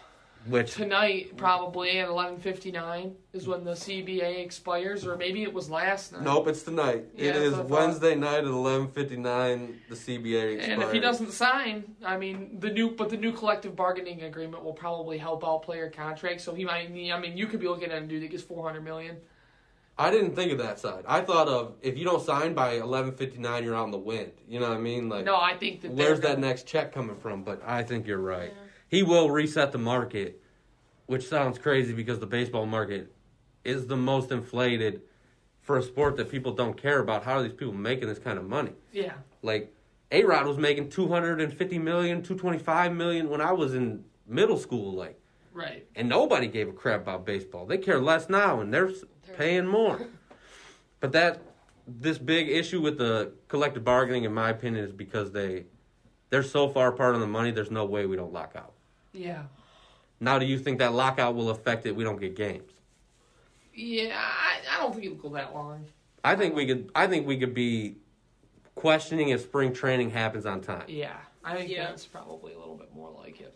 which tonight, probably at 11:59 is when the CBA expires, or maybe it was last night. nope, it's tonight. Yeah, it is what I thought. Wednesday night at eleven fifty nine. The CBA expires. And if he doesn't sign, I mean the new, but the new collective bargaining agreement will probably help out player contracts. So he might need. I mean, you could be looking at a dude that gets 400 million. I didn't think of that side. I thought of if you don't sign by eleven fifty nine, you're on the wind. You know what I mean? Like, No, I think that where's that next check coming from? But I think you're right. Yeah. He will reset the market, which sounds crazy because the baseball market is the most inflated for a sport that people don't care about. How are these people making this kind of money? Yeah, Like, A Rod was making 250 million, 225 million when I was in middle school, like, right. and nobody gave a crap about baseball. They care less now, and they're s- paying (laughs) more. But that this big issue with the collective bargaining, in my opinion, is because they they're so far apart on the money. There's no way we don't lock out. Yeah, Now, do you think that lockout will affect it? We don't get games. yeah. I, I don't think it'll go that long. I think we could. I think we could be questioning if spring training happens on time. Yeah, I think Yeah. that's probably a little bit more like it.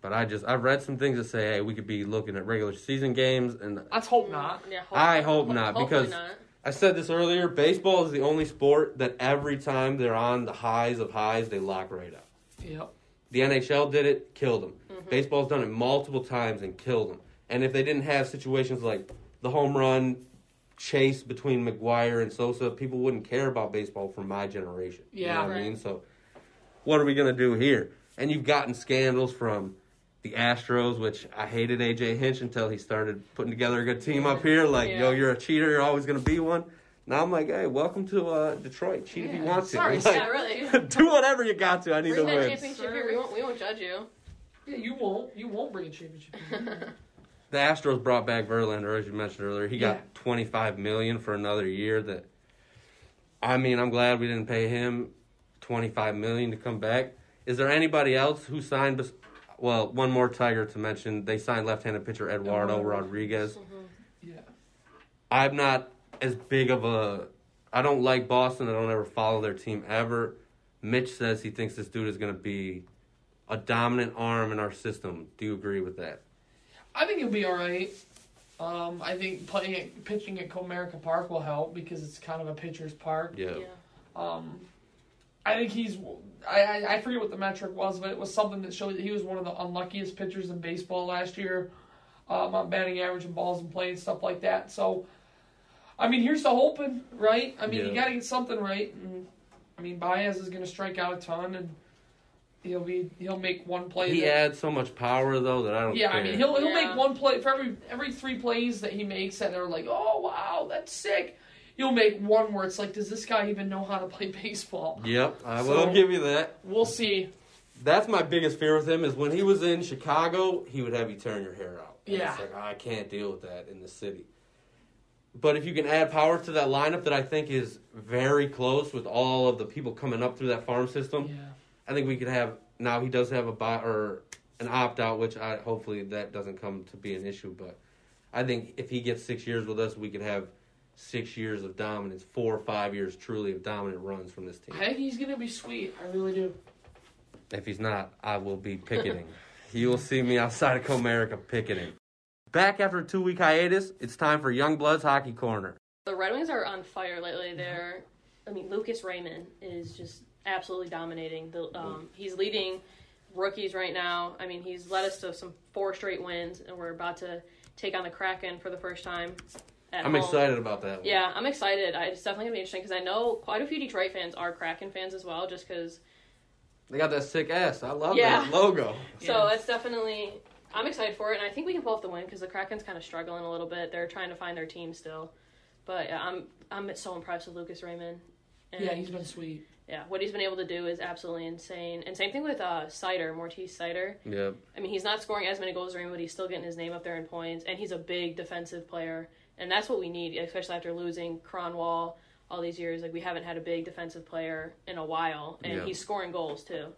But I just I've read some things that say, hey, we could be looking at regular season games, and Let's hope not. Yeah. I hope not, hopefully because- not. I said this earlier. Baseball is the only sport that every time they're on the highs of highs, they lock right up. Yep. The NHL did it, killed them. Mm-hmm. Baseball's done it multiple times and killed them. And if they didn't have situations like the home run chase between McGwire and Sosa, people wouldn't care about baseball from my generation. You Yeah. know what I mean? So, what are we going to do here? And you've gotten scandals from the Astros, which I hated AJ Hinch until he started putting together a good team up here. Like, yo, you're a cheater. You're always going to be one. Now I'm like, hey, welcome to uh, Detroit. Cheat if you Yeah. want to. Sorry, (laughs) Like, Yeah, really. (laughs) do whatever you got to. I need Bring to that win. championship here. We won't. We won't judge you. Yeah, you won't. You won't bring a championship. (laughs) the Astros brought back Verlander, as you mentioned earlier. He got Yeah. twenty five million for another year. That, I mean, I'm glad we didn't pay him twenty five million to come back. Is there anybody else who signed? bes- Well, one more Tiger to mention. They signed left-handed pitcher Eduardo Eduardo. Rodriguez. Yeah. I'm not as big of a. I don't like Boston. I don't ever follow their team ever. Mitch says he thinks this dude is going to be a dominant arm in our system. Do you agree with that? I think he'll be all right. Um, I think playing at, pitching at Comerica Park will help because it's kind of a pitcher's park. Yeah. Yeah. Um, I think he's. I, I I forget what the metric was, but it was something that showed that he was one of the unluckiest pitchers in baseball last year, um, on batting average and balls in play and stuff like that. So, I mean, here's the hoping, right? I mean, you got to get something right. And, I mean, Baez is going to strike out a ton, and he'll be he'll make one play. He that- adds so much power though that I don't. yeah, care. I mean, he'll he'll Yeah. make one play for every every three plays that he makes, and they're like, oh wow, that's sick. He'll make one where it's like, does this guy even know how to play (laughs) baseball? Yep, I So- will give you that. We'll see. That's my biggest fear with him is when he was in Chicago, he would have you turn your hair out. And Yeah. It's like I can't deal with that in the city. But if you can add power to that lineup that I think is very close with all of the people coming up through that farm system, Yeah. I think we could have now he does have a buy or an opt out, which I hopefully that doesn't come to be an issue. But I think if he gets six years with us, we could have six years of dominance, four or five years truly of dominant runs from this team. I think he's gonna be sweet. I really do. If he's not, I will be picketing. (laughs) you will see me outside of Comerica picketing. Back after a two week hiatus, it's time for Young Bloods Hockey Corner. The Red Wings are on fire lately. They're, I mean, Lucas Raymond is just absolutely dominating. The um, he's leading rookies right now. I mean, he's led us to some four straight wins, and we're about to take on the Kraken for the first time. At I'm home. excited about that one. Yeah, I'm excited. I, it's definitely gonna be interesting because I know quite a few Detroit fans are Kraken fans as well, just because. They got that sick ass. I love Yeah. that logo. (laughs) So Yeah. it's definitely. I'm excited for it, and I think we can pull off the win because the Kraken's kind of struggling a little bit. They're trying to find their team still, but yeah, I'm I'm so impressed with Lucas Raymond. And Yeah, he's been sweet. yeah, what he's been able to do is absolutely insane. And same thing with uh Seider, Moritz Seider. Yep. I mean, he's not scoring as many goals as Raymond, but he's still getting his name up there in points, and he's a big defensive player, and that's what we need, especially after losing Kronwall all these years. Like we haven't had a big defensive player in a while, and Yeah. he's scoring goals too.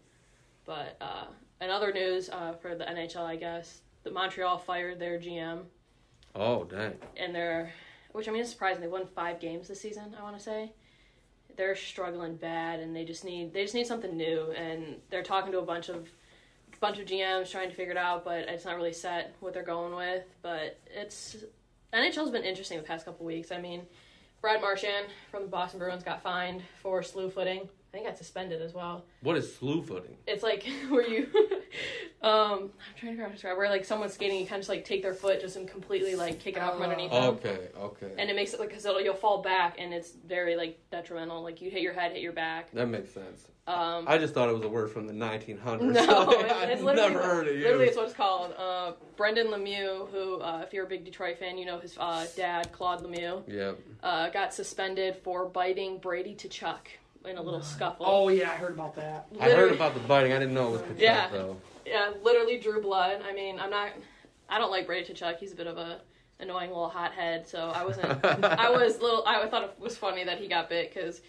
But uh, in other news uh, for the NHL, I guess the Montreal fired their GM, Oh, dang. and they're, which I mean, it's surprising. They won five games this season. I want to say they're struggling bad, and they just need they just need something new. And they're talking to a bunch of bunch of GMs trying to figure it out, but it's not really set what they're going with. But it's NHL's been interesting the past couple weeks. I mean, Brad Marchand from the Boston Bruins got fined for slew footing. I think got suspended as well. What is slew footing? It's like (laughs) where you, (laughs) um, I'm trying to figure out how describe where like someone's skating, you kind of just like take their foot just and completely like kick it out from Oh. underneath them, Okay, okay. and it makes it like because you'll fall back and it's very like detrimental. Like you hit your head, hit your back. that makes sense. Um, I just thought it was a word from the 1900s. no, (laughs) I've it's literally, never heard it literally it's what it's called. Uh, Brendan Lemieux, who uh, if you're a big Detroit fan, you know his uh, dad Claude Lemieux, Yep. uh, got suspended for biting Brady Tkachuk in a little scuffle. Oh yeah, I heard about that. I heard about the biting. I didn't know it was Tkachuk, Yeah. though. Yeah, literally drew blood. I mean, I'm not. I don't like Brady Tkachuk. He's a bit of a annoying little hothead. So I wasn't. I (laughs) was little. I thought it was funny that he got bit because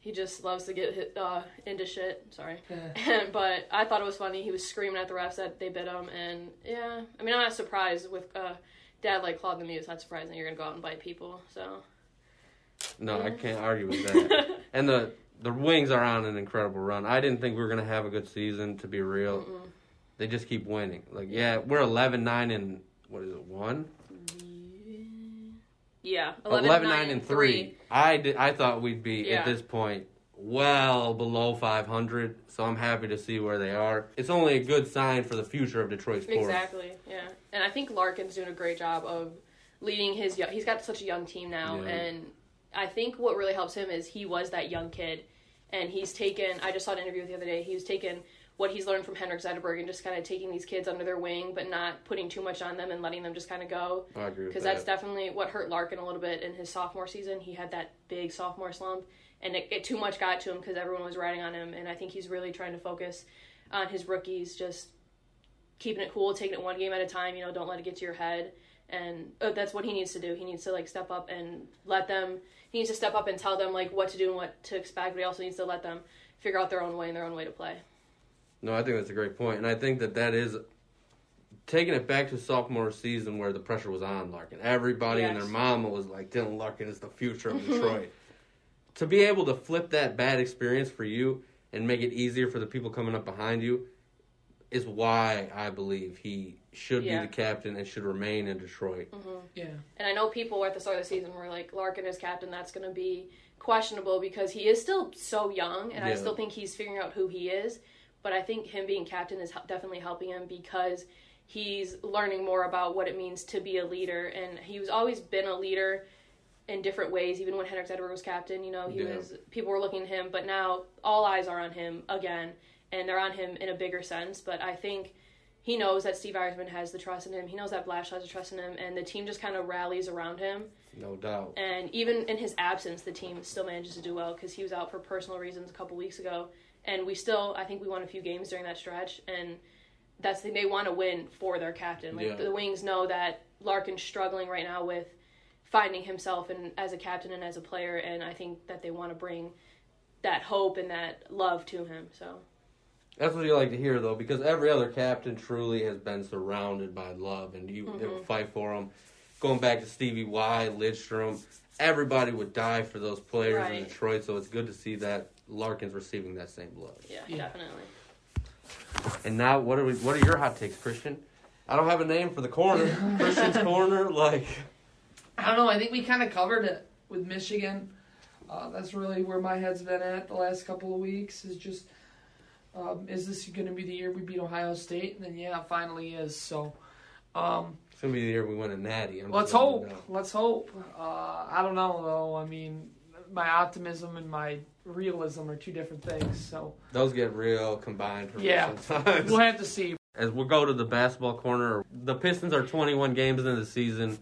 he just loves to get hit, uh, into shit. Sorry, (laughs) but I thought it was funny. He was screaming at the refs that they bit him, and yeah. I mean, I'm not surprised with uh, dad like Claude Lemieux. It's not surprising you're gonna go out and bite people. So No, I can't argue with (laughs) that. and the the Wings are on an incredible run. I didn't think we were gonna have a good season. To be real, Mm-mm. they just keep winning. Like, yeah, we're 11 9 and what is it? One. yeah, 11, 11, 9 and three. I did. I thought we'd be Yeah. at this point well below 500. So I'm happy to see where they are. It's only a good sign for the future of Detroit sports. Exactly. Yeah, and I think Larkin's doing a great job of leading his. yo- He's got such a young team now, Yeah. and I think what really helps him is he was that young kid, and he's taken. I just saw an interview the other day. He was taking what he's learned from Henrik Zetterberg and just kind of taking these kids under their wing, but not putting too much on them and letting them just kind of go. I agree Because that. that's definitely what hurt Larkin a little bit in his sophomore season. He had that big sophomore slump, and it, it too much got to him because everyone was riding on him. And I think he's really trying to focus on his rookies, just keeping it cool, taking it one game at a time. You know, don't let it get to your head. And uh, that's what he needs to do. He needs to like step up and let them. He needs to step up and tell them like what to do and what to expect. But he also needs to let them figure out their own way and their own way to play. No, I think that's a great point, and I think that that is taking it back to sophomore season where the pressure was on Larkin. Everybody and their mama was like, "Dylan Larkin is the future of (laughs) Detroit." to be able to flip that bad experience for you and make it easier for the people coming up behind you is why I believe he should Yeah. be the captain and should remain in Detroit. Mm-hmm. Yeah. And I know people at the start of the season were like, Larkin is captain, that's going to be questionable because he is still so young, and I still think he's figuring out who he is. But I think him being captain is definitely helping him because he's learning more about what it means to be a leader. And he he's always been a leader in different ways. Even when Henrik Zetterberg was captain, you know, he Yeah. was people were looking at him, but now all eyes are on him again, and they're on him in a bigger sense. But I think he knows that Steve Yzerman has the trust in him. He knows that Blash has the trust in him, and the team just kind of rallies around him. No doubt. And even in his absence, the team still manages to do well because he was out for personal reasons a couple weeks ago. And we still, I think we won a few games during that stretch, and that's the, they want to win for their captain. Like Yeah. the Wings know that Larkin's struggling right now with finding himself and as a captain and as a player, and I think that they want to bring that hope and that love to him. So That's what you like to hear, though, because every other captain truly has been surrounded by love, and you Mm-hmm. would fight for them. Going back to Stevie Y, Lidstrom, everybody would die for those players in Detroit. So it's good to see that Larkin's receiving that same love. yeah, Yeah. definitely. And now, what are we? What are your hot takes, Christian? I don't have a name for the corner. (laughs) Christian's corner, like I don't know. I think we kind of covered it with Michigan. Uh, that's really where my head's been at the last couple of weeks. Is just, um, is this going to be the year we beat Ohio State? And then yeah, it finally is. So, um, it's gonna be the year we win a natty. I'm let's just letting you hope. Let's hope. Uh, I don't know though. I mean, my optimism and my realism are two different things. So Those get real combined for me Yeah. sometimes. we'll have to see. As we'll go to the basketball corner, the Pistons are 21 games into the season.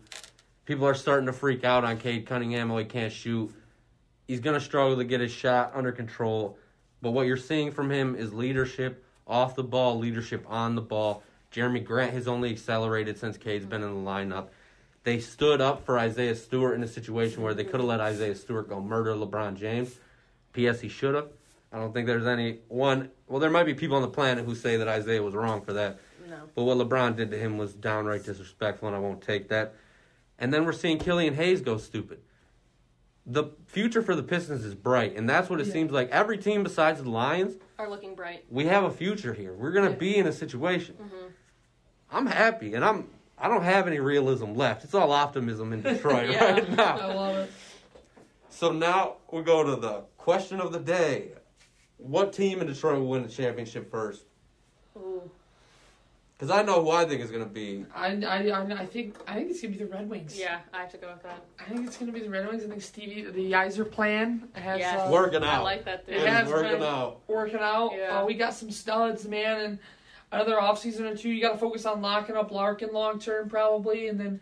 People are starting to freak out on Cade Cunningham. Oh, he can't shoot. He's going to struggle to get his shot under control. But what you're seeing from him is leadership off the ball, leadership on the ball. Jerami Grant has only accelerated since Cade's been in the lineup. They stood up for Isaiah Stewart in a situation where they could have let Isaiah Stewart go murder LeBron James. P.S. He should have. I don't think there's any one. Well, there might be people on the planet who say that Isaiah was wrong for that. No. But what LeBron did to him was downright disrespectful, and I won't take that. And then we're seeing Killian Hayes go stupid. The future for the Pistons is bright, and that's what it Yeah. seems like. Every team besides the Lions, Are looking bright. we have a future here. We're gonna Yeah. be in a situation. Mm-hmm. I'm happy, and I'm. I don't have any realism left. It's all optimism in (laughs) Detroit Yeah. right now. I love it. So now we'll go to the question of the day. What team in Detroit will win the championship first? Ooh. Because I know who I think is going to be. I, I, I, I think I think it's gonna be the Red Wings. Yeah, I have to go with that. I think it's gonna be the Red Wings. I think Stevie, the Yzer plan has Yes. uh, Working out. I like that too. It It's has working been. out. working out. Yeah. Uh, we got some studs, man, and another offseason or two. You got to focus on locking up Larkin long term, probably, and then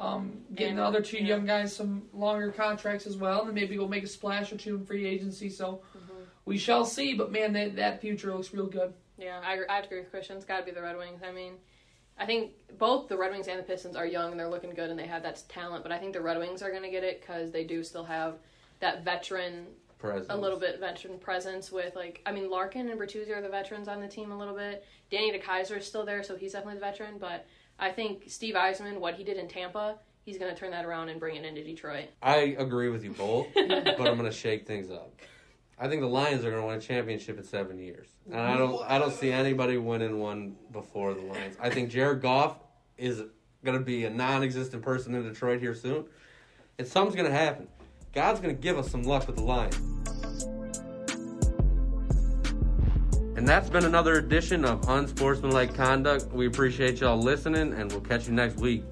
um, getting the other two yeah. young guys some longer contracts as well. And then maybe we'll make a splash or two in free agency. So Mm-hmm. we shall see. But man, that that future looks real good. Yeah, I, I have to agree with Christian. It's got to be the Red Wings. I mean, I think both the Red Wings and the Pistons are young and they're looking good and they have that talent. But I think the Red Wings are going to get it because they do still have that veteran, Presence. a little bit veteran presence with like I mean Larkin and Bertuzzi are the veterans on the team a little bit. Danny DeKeyser is still there, so he's definitely the veteran. But I think Steve Yzerman, what he did in Tampa, he's going to turn that around and bring it into Detroit. I agree with you both, (laughs) but I'm going to shake things up. I think the Lions are going to win a championship in seven years, and I don't. I don't see anybody winning one before the Lions. I think Jared Goff is going to be a non-existent person in Detroit here soon, and something's going to happen. God's going to give us some luck with the Lions. And that's been another edition of Unsportsmanlike Conduct. We appreciate y'all listening, and we'll catch you next week.